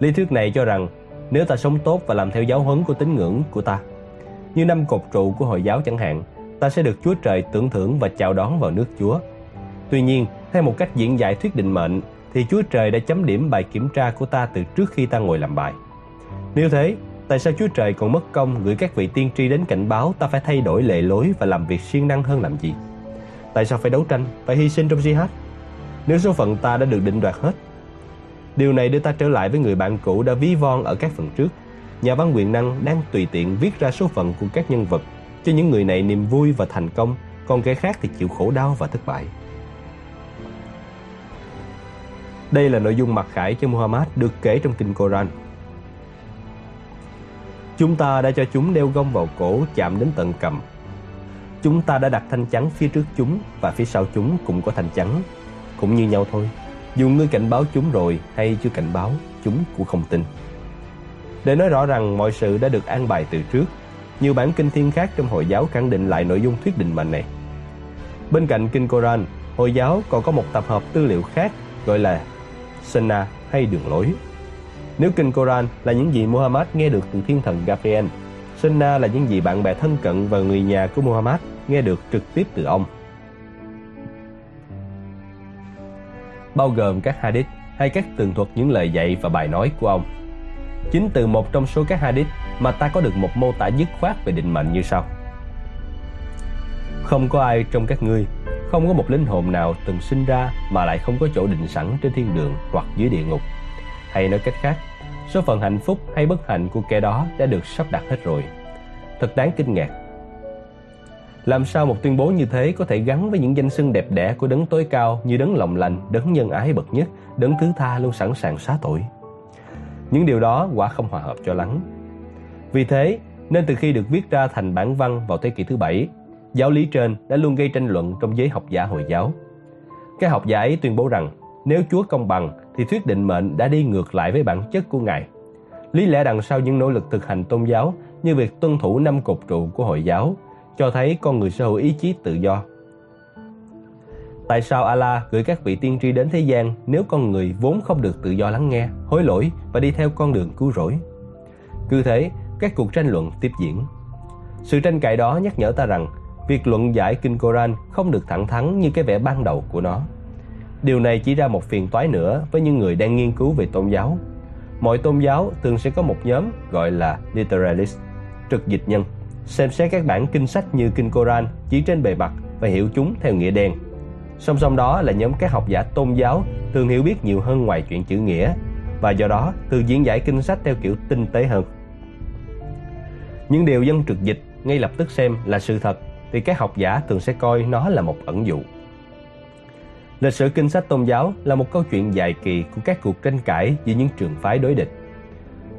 Speaker 1: Lý thuyết này cho rằng nếu ta sống tốt và làm theo giáo huấn của tín ngưỡng của ta, như năm cột trụ của Hồi giáo chẳng hạn, ta sẽ được Chúa Trời tưởng thưởng và chào đón vào nước Chúa. Tuy nhiên, theo một cách diễn giải thuyết định mệnh, thì Chúa Trời đã chấm điểm bài kiểm tra của ta từ trước khi ta ngồi làm bài. Nếu thế, tại sao Chúa Trời còn mất công gửi các vị tiên tri đến cảnh báo ta phải thay đổi lệ lối và làm việc siêng năng hơn làm gì? Tại sao phải đấu tranh, phải hy sinh trong jihad? Nếu số phận ta đã được định đoạt hết. Điều này đưa ta trở lại với người bạn cũ đã ví von ở các phần trước. Nhà văn quyền năng đang tùy tiện viết ra số phận của các nhân vật cho những người này niềm vui và thành công, còn kẻ khác thì chịu khổ đau và thất bại. Đây là nội dung mặc khải cho Muhammad được kể trong kinh Koran. Chúng ta đã cho chúng đeo gông vào cổ chạm đến tận cầm Chúng ta đã đặt thanh chắn phía trước chúng và phía sau chúng cũng có thanh chắn. Cũng như nhau thôi, dù ngươi cảnh báo chúng rồi hay chưa cảnh báo, chúng cũng không tin. Để nói rõ rằng mọi sự đã được an bài từ trước, nhiều bản kinh thiên khác trong Hồi giáo khẳng định lại nội dung thuyết định mệnh này. Bên cạnh kinh Koran, Hồi giáo còn có một tập hợp tư liệu khác gọi là Sunnah hay đường lối. Nếu kinh Koran là những gì Muhammad nghe được từ thiên thần Gabriel, Sunnah là những gì bạn bè thân cận và người nhà của Muhammad nghe được trực tiếp từ ông. Bao gồm các hadith hay các tường thuật những lời dạy và bài nói của ông. Chính từ một trong số các hadith mà ta có được một mô tả dứt khoát về định mệnh như sau. Không có ai trong các ngươi, không có một linh hồn nào từng sinh ra mà lại không có chỗ định sẵn trên thiên đường hoặc dưới địa ngục. Hay nói cách khác, số phận hạnh phúc hay bất hạnh của kẻ đó đã được sắp đặt hết rồi. Thật đáng kinh ngạc. Làm sao một tuyên bố như thế có thể gắn với những danh xưng đẹp đẽ của đấng tối cao như đấng lòng lành, đấng nhân ái bậc nhất, đấng thứ tha luôn sẵn sàng xá tội? Những điều đó quả không hòa hợp cho lắm. Vì thế, nên từ khi được viết ra thành bản văn vào thế kỷ thứ bảy, giáo lý trên đã luôn gây tranh luận trong giới học giả Hồi giáo. Các học giả ấy tuyên bố rằng nếu Chúa công bằng thì thuyết định mệnh đã đi ngược lại với bản chất của Ngài. Lý lẽ đằng sau những nỗ lực thực hành tôn giáo như việc tuân thủ năm cột trụ của Hồi giáo cho thấy con người sở hữu ý chí tự do. Tại sao Allah gửi các vị tiên tri đến thế gian nếu con người vốn không được tự do lắng nghe, hối lỗi và đi theo con đường cứu rỗi? Cứ thế, các cuộc tranh luận tiếp diễn. Sự tranh cãi đó nhắc nhở ta rằng việc luận giải kinh Koran không được thẳng thắn như cái vẻ ban đầu của nó. Điều này chỉ ra một phiền toái nữa với những người đang nghiên cứu về tôn giáo. Mọi tôn giáo thường sẽ có một nhóm gọi là literalist, trực dịch nhân, xem xét các bản kinh sách như kinh Koran chỉ trên bề mặt và hiểu chúng theo nghĩa đen. Song song đó là nhóm các học giả tôn giáo thường hiểu biết nhiều hơn ngoài chuyện chữ nghĩa và do đó thường diễn giải kinh sách theo kiểu tinh tế hơn. Những điều dân trực dịch ngay lập tức xem là sự thật thì các học giả thường sẽ coi nó là một ẩn dụ. Lịch sử kinh sách tôn giáo là một câu chuyện dài kỳ của các cuộc tranh cãi giữa những trường phái đối địch.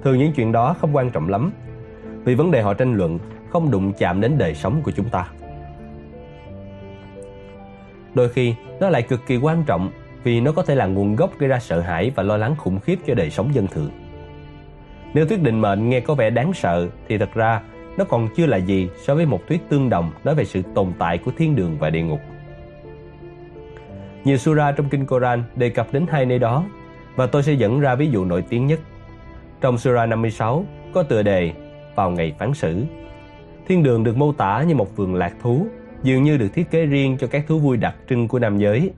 Speaker 1: Thường những chuyện đó không quan trọng lắm, vì vấn đề họ tranh luận không đụng chạm đến đời sống của chúng ta. Đôi khi, nó lại cực kỳ quan trọng vì nó có thể là nguồn gốc gây ra sợ hãi và lo lắng khủng khiếp cho đời sống dân thường. Nếu thuyết định mệnh nghe có vẻ đáng sợ thì thật ra nó còn chưa là gì so với một thuyết tương đồng nói về sự tồn tại của thiên đường và địa ngục. Nhiều sura trong kinh Koran đề cập đến hai nơi đó và tôi sẽ dẫn ra ví dụ nổi tiếng nhất. Trong sura 56 có tựa đề vào ngày phán xử. Thiên đường được mô tả như một vườn lạc thú, dường như được thiết kế riêng cho các thú vui đặc trưng của nam giới.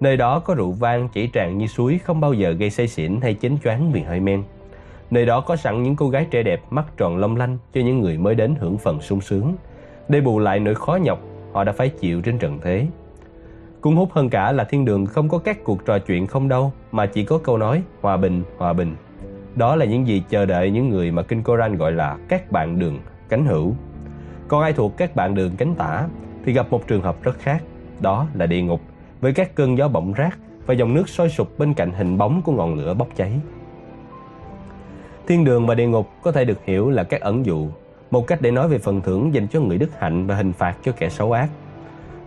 Speaker 1: Nơi đó có rượu vang chảy tràn như suối không bao giờ gây say xỉn hay chến choáng vì hơi men. Nơi đó có sẵn những cô gái trẻ đẹp mắt tròn long lanh cho những người mới đến hưởng phần sung sướng. Để bù lại nỗi khó nhọc họ đã phải chịu trên trần thế. Cuốn hút hơn cả là thiên đường không có các cuộc trò chuyện không đâu mà chỉ có câu nói hòa bình, hòa bình. Đó là những gì chờ đợi những người mà Kinh Koran gọi là các bạn đường cánh hữu. Còn ai thuộc các bạn đường cánh tả thì gặp một trường hợp rất khác, đó là địa ngục với các cơn gió bỗng rác và dòng nước sôi sục bên cạnh hình bóng của ngọn lửa bốc cháy. Thiên đường và địa ngục có thể được hiểu là các ẩn dụ, một cách để nói về phần thưởng dành cho người đức hạnh và hình phạt cho kẻ xấu ác.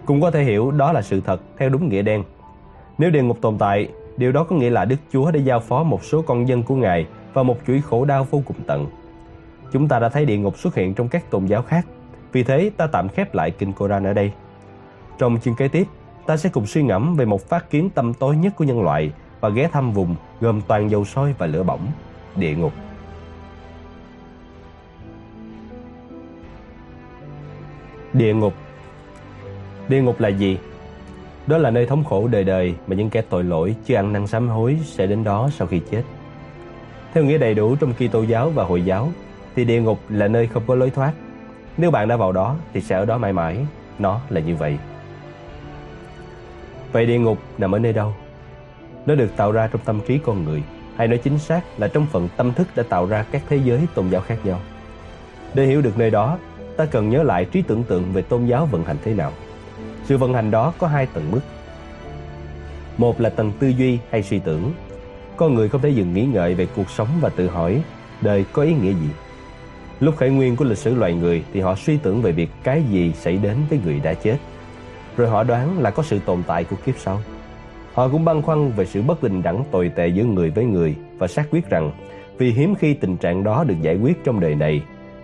Speaker 1: Cũng có thể hiểu đó là sự thật theo đúng nghĩa đen. Nếu địa ngục tồn tại, điều đó có nghĩa là Đức Chúa đã giao phó một số con dân của Ngài vào một chuỗi khổ đau vô cùng tận. Chúng ta đã thấy địa ngục xuất hiện trong các tôn giáo khác, vì thế ta tạm khép lại kinh Koran ở đây. Trong chương kế tiếp, ta sẽ cùng suy ngẫm về một phát kiến tâm tối nhất của nhân loại và ghé thăm vùng gồm toàn dầu sôi và lửa bỏng, địa ngục. Địa ngục Địa ngục là gì? Đó là nơi thống khổ đời đời mà những kẻ tội lỗi chưa ăn năn sám hối sẽ đến đó sau khi chết. Theo nghĩa đầy đủ trong Kitô giáo và Hồi giáo, thì địa ngục là nơi không có lối thoát. Nếu bạn đã vào đó thì sẽ ở đó mãi mãi. Nó là như vậy. Vậy địa ngục nằm ở nơi đâu? Nó được tạo ra trong tâm trí con người, hay nói chính xác là trong phần tâm thức đã tạo ra các thế giới tôn giáo khác nhau. Để hiểu được nơi đó, ta cần nhớ lại trí tưởng tượng về tôn giáo vận hành thế nào. Sự vận hành đó có hai tầng mức. Một là tầng tư duy hay suy tưởng. Con người không thể dừng nghĩ ngợi về cuộc sống và tự hỏi đời có ý nghĩa gì. Lúc khởi nguyên của lịch sử loài người thì họ suy tưởng về việc cái gì xảy đến với người đã chết. Rồi họ đoán là có sự tồn tại của kiếp sau. Họ cũng băn khoăn về sự bất bình đẳng tồi tệ giữa người với người và xác quyết rằng vì hiếm khi tình trạng đó được giải quyết trong đời này,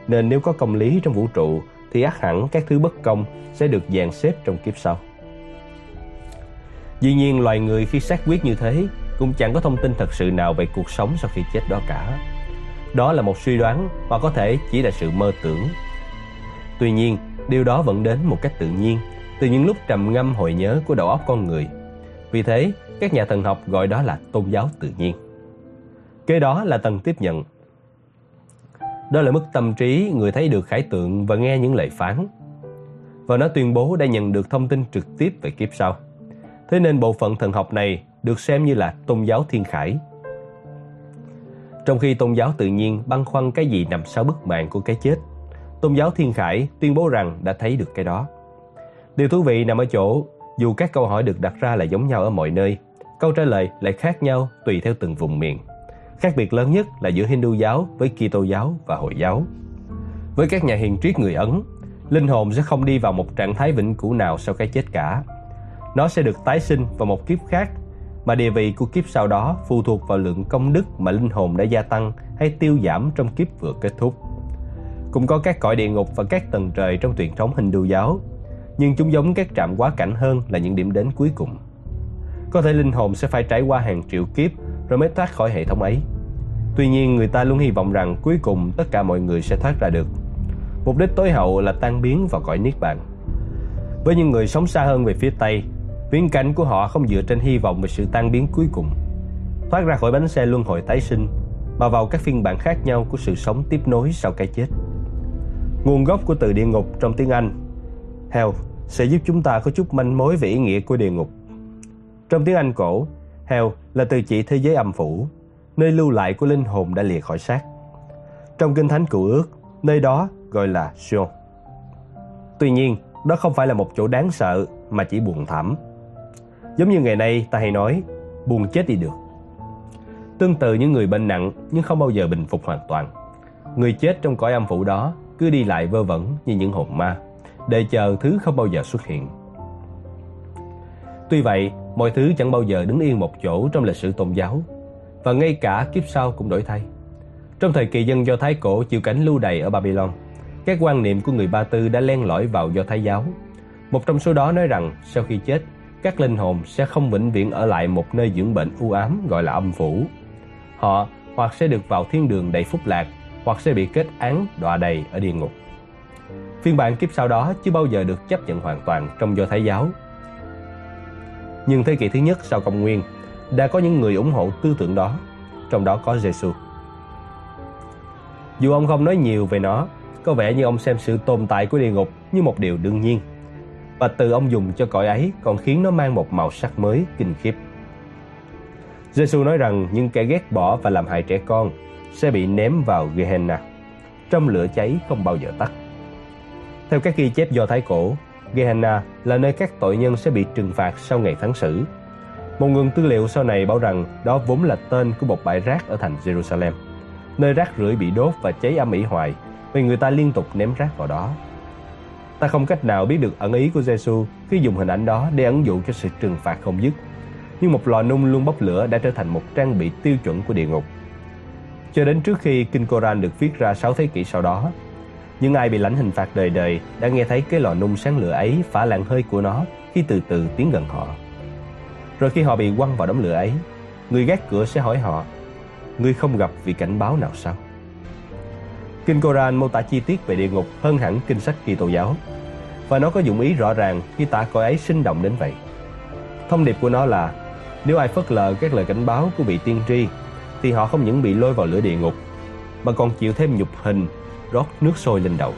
Speaker 1: nên nếu có công lý trong vũ trụ thì ác hẳn các thứ bất công sẽ được dàn xếp trong kiếp sau. Dĩ nhiên loài người khi xác quyết như thế cũng chẳng có thông tin thật sự nào về cuộc sống sau khi chết đó cả. Đó là một suy đoán hoặc có thể chỉ là sự mơ tưởng. Tuy nhiên, điều đó vẫn đến một cách tự nhiên từ những lúc trầm ngâm hồi nhớ của đầu óc con người. Vì thế, các nhà thần học gọi đó là tôn giáo tự nhiên. Kế đó là tầng tiếp nhận. Đó là mức tâm trí người thấy được khải tượng và nghe những lời phán. Và nó tuyên bố đã nhận được thông tin trực tiếp về kiếp sau. Thế nên bộ phận thần học này được xem như là tôn giáo thiên khải. Trong khi tôn giáo tự nhiên băn khoăn cái gì nằm sau bức màn của cái chết, tôn giáo thiên khải tuyên bố rằng đã thấy được cái đó. Điều thú vị nằm ở chỗ, dù các câu hỏi được đặt ra là giống nhau ở mọi nơi, câu trả lời lại khác nhau tùy theo từng vùng miền. Khác biệt lớn nhất là giữa Hindu giáo với Kitô giáo và Hồi giáo. Với các nhà hiền triết người Ấn, linh hồn sẽ không đi vào một trạng thái vĩnh cửu nào sau cái chết cả. Nó sẽ được tái sinh vào một kiếp khác, mà địa vị của kiếp sau đó phụ thuộc vào lượng công đức mà linh hồn đã gia tăng hay tiêu giảm trong kiếp vừa kết thúc. Cũng có các cõi địa ngục và các tầng trời trong truyền thống Hindu giáo, nhưng chúng giống các trạm quá cảnh hơn là những điểm đến cuối cùng. Có thể linh hồn sẽ phải trải qua hàng triệu kiếp rồi mới thoát khỏi hệ thống ấy. Tuy nhiên, người ta luôn hy vọng rằng cuối cùng tất cả mọi người sẽ thoát ra được. Mục đích tối hậu là tan biến vào cõi niết bàn. Với những người sống xa hơn về phía Tây, viễn cảnh của họ không dựa trên hy vọng về sự tan biến cuối cùng. Thoát ra khỏi bánh xe luân hồi tái sinh, mà vào các phiên bản khác nhau của sự sống tiếp nối sau cái chết. Nguồn gốc của từ địa ngục trong tiếng Anh, hell, sẽ giúp chúng ta có chút manh mối về ý nghĩa của địa ngục. Trong tiếng Anh cổ, theo là từ chỉ thế giới âm phủ, nơi lưu lại của linh hồn đã lìa khỏi xác. Trong Kinh Thánh Cựu Ước, nơi đó gọi là Sion. Tuy nhiên, đó không phải là một chỗ đáng sợ mà chỉ buồn thảm. Giống như ngày nay ta hay nói, buồn chết đi được. Tương tự những người bệnh nặng nhưng không bao giờ bình phục hoàn toàn. Người chết trong cõi âm phủ đó cứ đi lại vơ vẩn như những hồn ma, để chờ thứ không bao giờ xuất hiện. Tuy vậy, mọi thứ chẳng bao giờ đứng yên một chỗ trong lịch sử tôn giáo, và ngay cả kiếp sau cũng đổi thay. Trong thời kỳ dân Do Thái cổ chịu cảnh lưu đày ở Babylon, các quan niệm của người Ba Tư đã len lỏi vào Do Thái giáo. Một trong số đó nói rằng sau khi chết, các linh hồn sẽ không vĩnh viễn ở lại một nơi dưỡng bệnh u ám gọi là âm phủ. Họ hoặc sẽ được vào thiên đường đầy phúc lạc, hoặc sẽ bị kết án đọa đầy ở địa ngục. Phiên bản kiếp sau đó chưa bao giờ được chấp nhận hoàn toàn trong Do Thái giáo. Nhưng thế kỷ thứ nhất sau công nguyên, đã có những người ủng hộ tư tưởng đó, trong đó có Giêsu. Dù ông không nói nhiều về nó, có vẻ như ông xem sự tồn tại của địa ngục như một điều đương nhiên. Và từ ông dùng cho cõi ấy còn khiến nó mang một màu sắc mới kinh khiếp. Giêsu nói rằng những kẻ ghét bỏ và làm hại trẻ con sẽ bị ném vào Gehenna, trong lửa cháy không bao giờ tắt. Theo các ghi chép do Thái cổ, Gehenna là nơi các tội nhân sẽ bị trừng phạt sau ngày phán xử. Một nguồn tư liệu sau này bảo rằng đó vốn là tên của một bãi rác ở thành Jerusalem, nơi rác rưởi bị đốt và cháy âm ỉ hoài vì người ta liên tục ném rác vào đó. Ta không cách nào biết được ẩn ý của Giêsu khi dùng hình ảnh đó để ẩn dụ cho sự trừng phạt không dứt. Nhưng một lò nung luôn bốc lửa đã trở thành một trang bị tiêu chuẩn của địa ngục. Cho đến trước khi Kinh Koran được viết ra 6 thế kỷ sau đó, những ai bị lãnh hình phạt đời đời đã nghe thấy cái lò nung sáng lửa ấy phả làn hơi của nó khi từ từ tiến gần họ. Rồi khi họ bị quăng vào đống lửa ấy, người gác cửa sẽ hỏi họ, ngươi không gặp vị cảnh báo nào sao? Kinh Koran mô tả chi tiết về địa ngục hơn hẳn kinh sách kỳ tô giáo, và nó có dụng ý rõ ràng khi tả cõi ấy sinh động đến vậy. Thông điệp của nó là nếu ai phớt lờ các lời cảnh báo của vị tiên tri thì họ không những bị lôi vào lửa địa ngục mà còn chịu thêm nhục hình rót nước sôi lên đầu.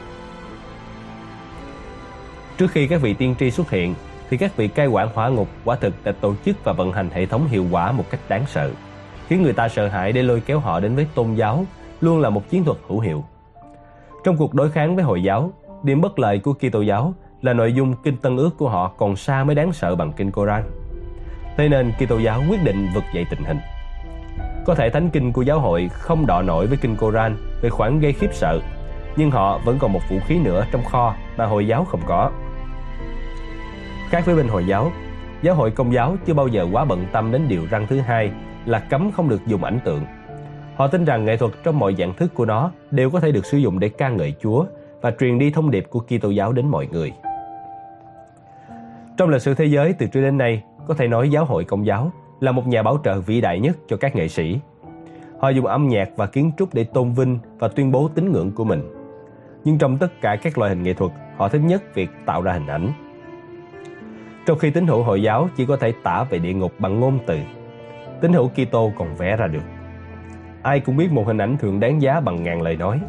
Speaker 1: Trước khi các vị tiên tri xuất hiện thì các vị cai quản hỏa ngục quả thực đã tổ chức và vận hành hệ thống hiệu quả một cách đáng sợ, khiến người ta sợ hãi để lôi kéo họ đến với tôn giáo luôn là một chiến thuật hữu hiệu. Trong cuộc đối kháng với Hồi giáo, điểm bất lợi của Kitô giáo là nội dung kinh Tân ước của họ còn xa mới đáng sợ bằng kinh Koran. Thế nên Kitô giáo quyết định vực dậy tình hình. Có thể thánh kinh của giáo hội không đọ nổi với kinh Koran về khoản gây khiếp sợ, nhưng họ vẫn còn một vũ khí nữa trong kho mà Hồi giáo không có. Khác với bên Hồi giáo, giáo hội Công giáo chưa bao giờ quá bận tâm đến điều răng thứ hai là cấm không được dùng ảnh tượng. Họ tin rằng nghệ thuật trong mọi dạng thức của nó đều có thể được sử dụng để ca ngợi Chúa và truyền đi thông điệp của Kitô giáo đến mọi người. Trong lịch sử thế giới từ trước đến nay, có thể nói giáo hội công giáo là một nhà bảo trợ vĩ đại nhất cho các nghệ sĩ. Họ dùng âm nhạc và kiến trúc để tôn vinh và tuyên bố tín ngưỡng của mình. Nhưng trong tất cả các loại hình nghệ thuật, họ thích nhất việc tạo ra hình ảnh. Trong khi tín hữu Hồi giáo chỉ có thể tả về địa ngục bằng ngôn từ, tín hữu Kitô còn vẽ ra được. Ai cũng biết một hình ảnh thường đáng giá bằng ngàn lời nói.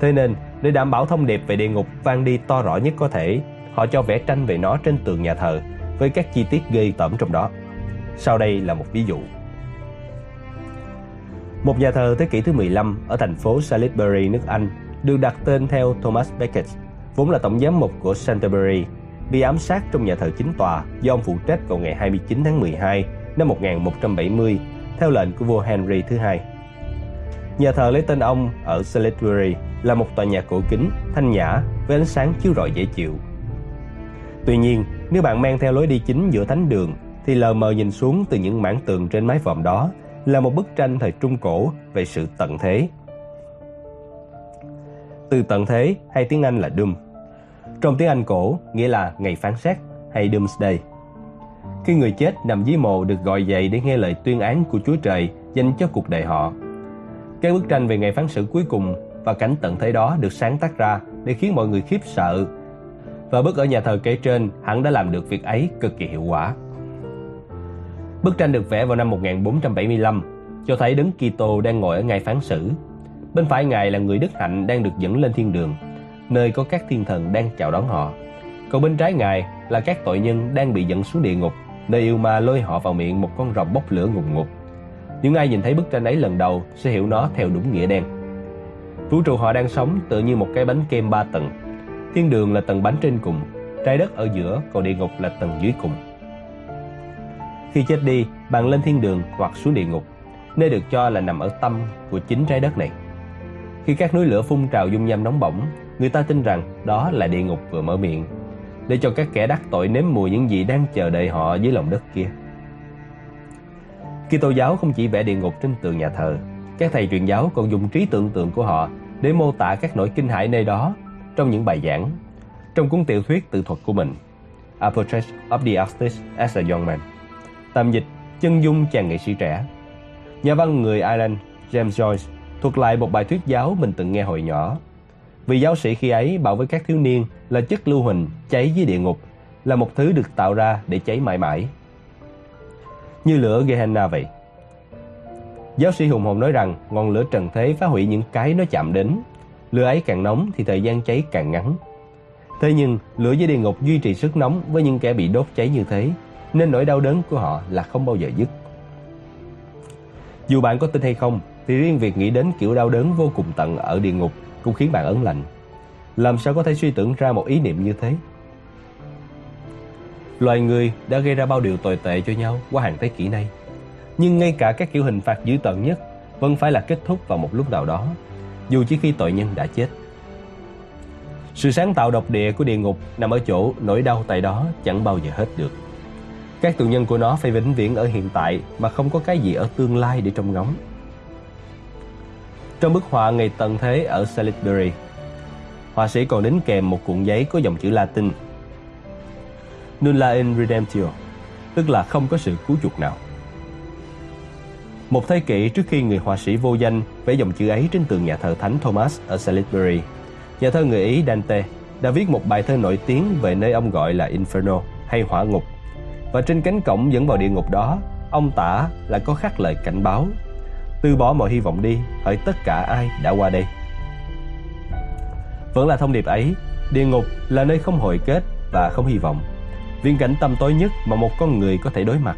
Speaker 1: Thế nên, để đảm bảo thông điệp về địa ngục vang đi to rõ nhất có thể, họ cho vẽ tranh về nó trên tường nhà thờ với các chi tiết ghê tởm trong đó. Sau đây là một ví dụ. Một nhà thờ thế kỷ thứ 15 ở thành phố Salisbury, nước Anh được đặt tên theo Thomas Becket, vốn là tổng giám mục của Canterbury, bị ám sát trong nhà thờ chính tòa do ông phụ trách vào ngày 29 tháng 12 năm 1170 theo lệnh của vua Henry thứ hai. Nhà thờ lấy tên ông ở Salisbury là một tòa nhà cổ kính, thanh nhã với ánh sáng chiếu rọi dễ chịu. Tuy nhiên, nếu bạn mang theo lối đi chính giữa thánh đường thì lờ mờ nhìn xuống từ những mảng tường trên mái vòm đó là một bức tranh thời Trung Cổ về sự tận thế. Từ tận thế hay tiếng Anh là Doom. Trong tiếng Anh cổ nghĩa là ngày phán xét hay Doomsday. Khi người chết nằm dưới mồ được gọi dậy để nghe lời tuyên án của Chúa Trời dành cho cuộc đời họ. Cái bức tranh về ngày phán xử cuối cùng và cảnh tận thế đó được sáng tác ra để khiến mọi người khiếp sợ. Và bức ở nhà thờ kể trên hẳn đã làm được việc ấy cực kỳ hiệu quả. Bức tranh được vẽ vào năm 1475, cho thấy đấng Kitô đang ngồi ở ngày phán xử. Bên phải ngài là người đức hạnh đang được dẫn lên thiên đường, nơi có các thiên thần đang chào đón họ. Còn bên trái ngài là các tội nhân đang bị dẫn xuống địa ngục, nơi yêu ma lôi họ vào miệng một con rồng bốc lửa ngùng ngục. Những ai nhìn thấy bức tranh ấy lần đầu sẽ hiểu nó theo đúng nghĩa đen. Vũ trụ họ đang sống tựa như một cái bánh kem ba tầng. Thiên đường là tầng bánh trên cùng, trái đất ở giữa, còn địa ngục là tầng dưới cùng. Khi chết đi, bạn lên thiên đường hoặc xuống địa ngục, nơi được cho là nằm ở tâm của chính trái đất này. Khi các núi lửa phun trào dung nham nóng bỏng, người ta tin rằng đó là địa ngục vừa mở miệng, để cho các kẻ đắc tội nếm mùi những gì đang chờ đợi họ dưới lòng đất kia. Kitô giáo không chỉ vẽ địa ngục trên tường nhà thờ, các thầy truyền giáo còn dùng trí tưởng tượng của họ để mô tả các nỗi kinh hãi nơi đó trong những bài giảng, trong cuốn tiểu thuyết tự thuật của mình, A Portrait of the Artist as a Young Man. Tạm dịch chân dung chàng nghệ sĩ trẻ. Nhà văn người Ireland James Joyce thuật lại một bài thuyết giáo mình từng nghe hồi nhỏ. Vì giáo sĩ khi ấy bảo với các thiếu niên là chất lưu huỳnh cháy dưới địa ngục là một thứ được tạo ra để cháy mãi mãi. Như lửa Gehenna vậy. Giáo sĩ hùng hồn nói rằng ngọn lửa trần thế phá hủy những cái nó chạm đến. Lửa ấy càng nóng thì thời gian cháy càng ngắn. Thế nhưng lửa dưới địa ngục duy trì sức nóng với những kẻ bị đốt cháy như thế nên nỗi đau đớn của họ là không bao giờ dứt. Dù bạn có tin hay không, thì riêng việc nghĩ đến kiểu đau đớn vô cùng tận ở địa ngục cũng khiến bạn ấn lạnh. Làm sao có thể suy tưởng ra một ý niệm như thế? Loài người đã gây ra bao điều tồi tệ cho nhau qua hàng thế kỷ nay. Nhưng ngay cả các kiểu hình phạt dữ tợn nhất vẫn phải là kết thúc vào một lúc nào đó, dù chỉ khi tội nhân đã chết. Sự sáng tạo độc địa của địa ngục nằm ở chỗ nỗi đau tại đó chẳng bao giờ hết được. Các tù nhân của nó phải vĩnh viễn ở hiện tại mà không có cái gì ở tương lai để trông ngóng. Trong bức họa Ngày Tận Thế ở Salisbury, họa sĩ còn đính kèm một cuộn giấy có dòng chữ Latin Nulla in redemptio, tức là không có sự cứu chuộc nào. Một thế kỷ trước khi người họa sĩ vô danh vẽ dòng chữ ấy trên tường nhà thờ Thánh Thomas ở Salisbury, nhà thơ người Ý Dante đã viết một bài thơ nổi tiếng về nơi ông gọi là Inferno hay hỏa ngục và trên cánh cổng dẫn vào địa ngục đó, ông tả là có khắc lời cảnh báo. Từ bỏ mọi hy vọng đi, hỡi tất cả ai đã qua đây. Vẫn là thông điệp ấy, địa ngục là nơi không hồi kết và không hy vọng. Viễn cảnh tăm tối nhất mà một con người có thể đối mặt.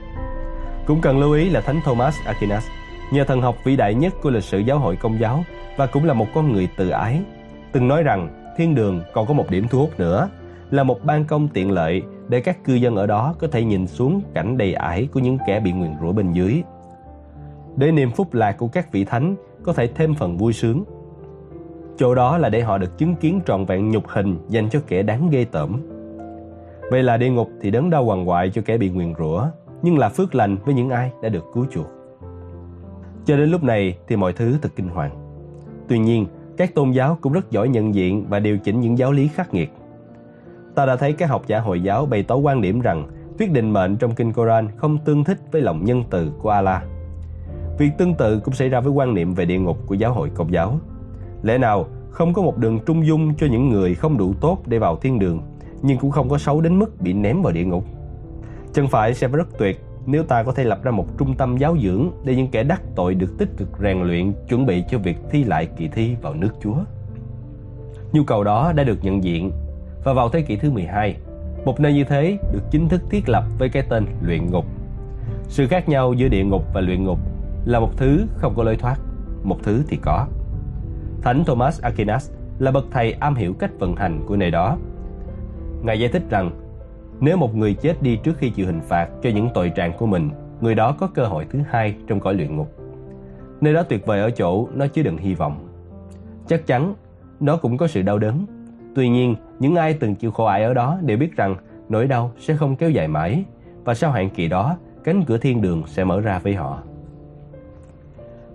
Speaker 1: Cũng cần lưu ý là Thánh Thomas Aquinas, nhà thần học vĩ đại nhất của lịch sử giáo hội công giáo và cũng là một con người tự ái, từng nói rằng thiên đường còn có một điểm thu hút nữa là một ban công tiện lợi để các cư dân ở đó có thể nhìn xuống cảnh đầy ải của những kẻ bị nguyền rủa bên dưới. Để niềm phúc lạc của các vị thánh có thể thêm phần vui sướng. Chỗ đó là để họ được chứng kiến trọn vẹn nhục hình dành cho kẻ đáng ghê tởm. Vậy là địa ngục thì đớn đau hoàng hoại cho kẻ bị nguyền rủa, nhưng là phước lành với những ai đã được cứu chuộc. Cho đến lúc này thì mọi thứ thật kinh hoàng. Tuy nhiên, các tôn giáo cũng rất giỏi nhận diện và điều chỉnh những giáo lý khắc nghiệt ta đã thấy các học giả Hồi giáo bày tỏ quan điểm rằng Thuyết định mệnh trong kinh Koran không tương thích với lòng nhân từ của Allah. Việc tương tự cũng xảy ra với quan niệm về địa ngục của giáo hội công giáo. Lẽ nào không có một đường trung dung cho những người không đủ tốt để vào thiên đường, nhưng cũng không có xấu đến mức bị ném vào địa ngục? Chân phải sẽ rất tuyệt nếu ta có thể lập ra một trung tâm giáo dưỡng để những kẻ đắc tội được tích cực rèn luyện chuẩn bị cho việc thi lại kỳ thi vào nước Chúa. Nhu cầu đó đã được nhận diện và vào thế kỷ thứ 12, một nơi như thế được chính thức thiết lập với cái tên luyện ngục. Sự khác nhau giữa địa ngục và luyện ngục là một thứ không có lối thoát, một thứ thì có. Thánh Thomas Aquinas là bậc thầy am hiểu cách vận hành của nơi đó. Ngài giải thích rằng nếu một người chết đi trước khi chịu hình phạt cho những tội trạng của mình, người đó có cơ hội thứ hai trong cõi luyện ngục. Nơi đó tuyệt vời ở chỗ nó chứa đựng hy vọng. Chắc chắn nó cũng có sự đau đớn. Tuy nhiên, những ai từng chịu khổ ải ở đó đều biết rằng nỗi đau sẽ không kéo dài mãi và sau hạn kỳ đó, cánh cửa thiên đường sẽ mở ra với họ.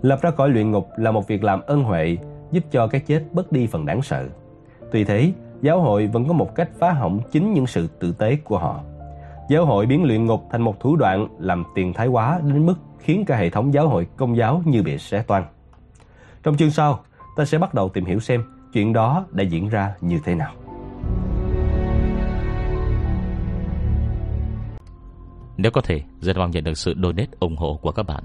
Speaker 1: Lập ra cõi luyện ngục là một việc làm ân huệ giúp cho cái chết bớt đi phần đáng sợ. Tuy thế, giáo hội vẫn có một cách phá hỏng chính những sự tử tế của họ. Giáo hội biến luyện ngục thành một thủ đoạn làm tiền thái quá đến mức khiến cả hệ thống giáo hội công giáo như bị xé toan. Trong chương sau, ta sẽ bắt đầu tìm hiểu xem chuyện đó đã diễn ra như thế nào.
Speaker 2: Nếu có thể, rất mong nhận được sự donate ủng hộ của các bạn.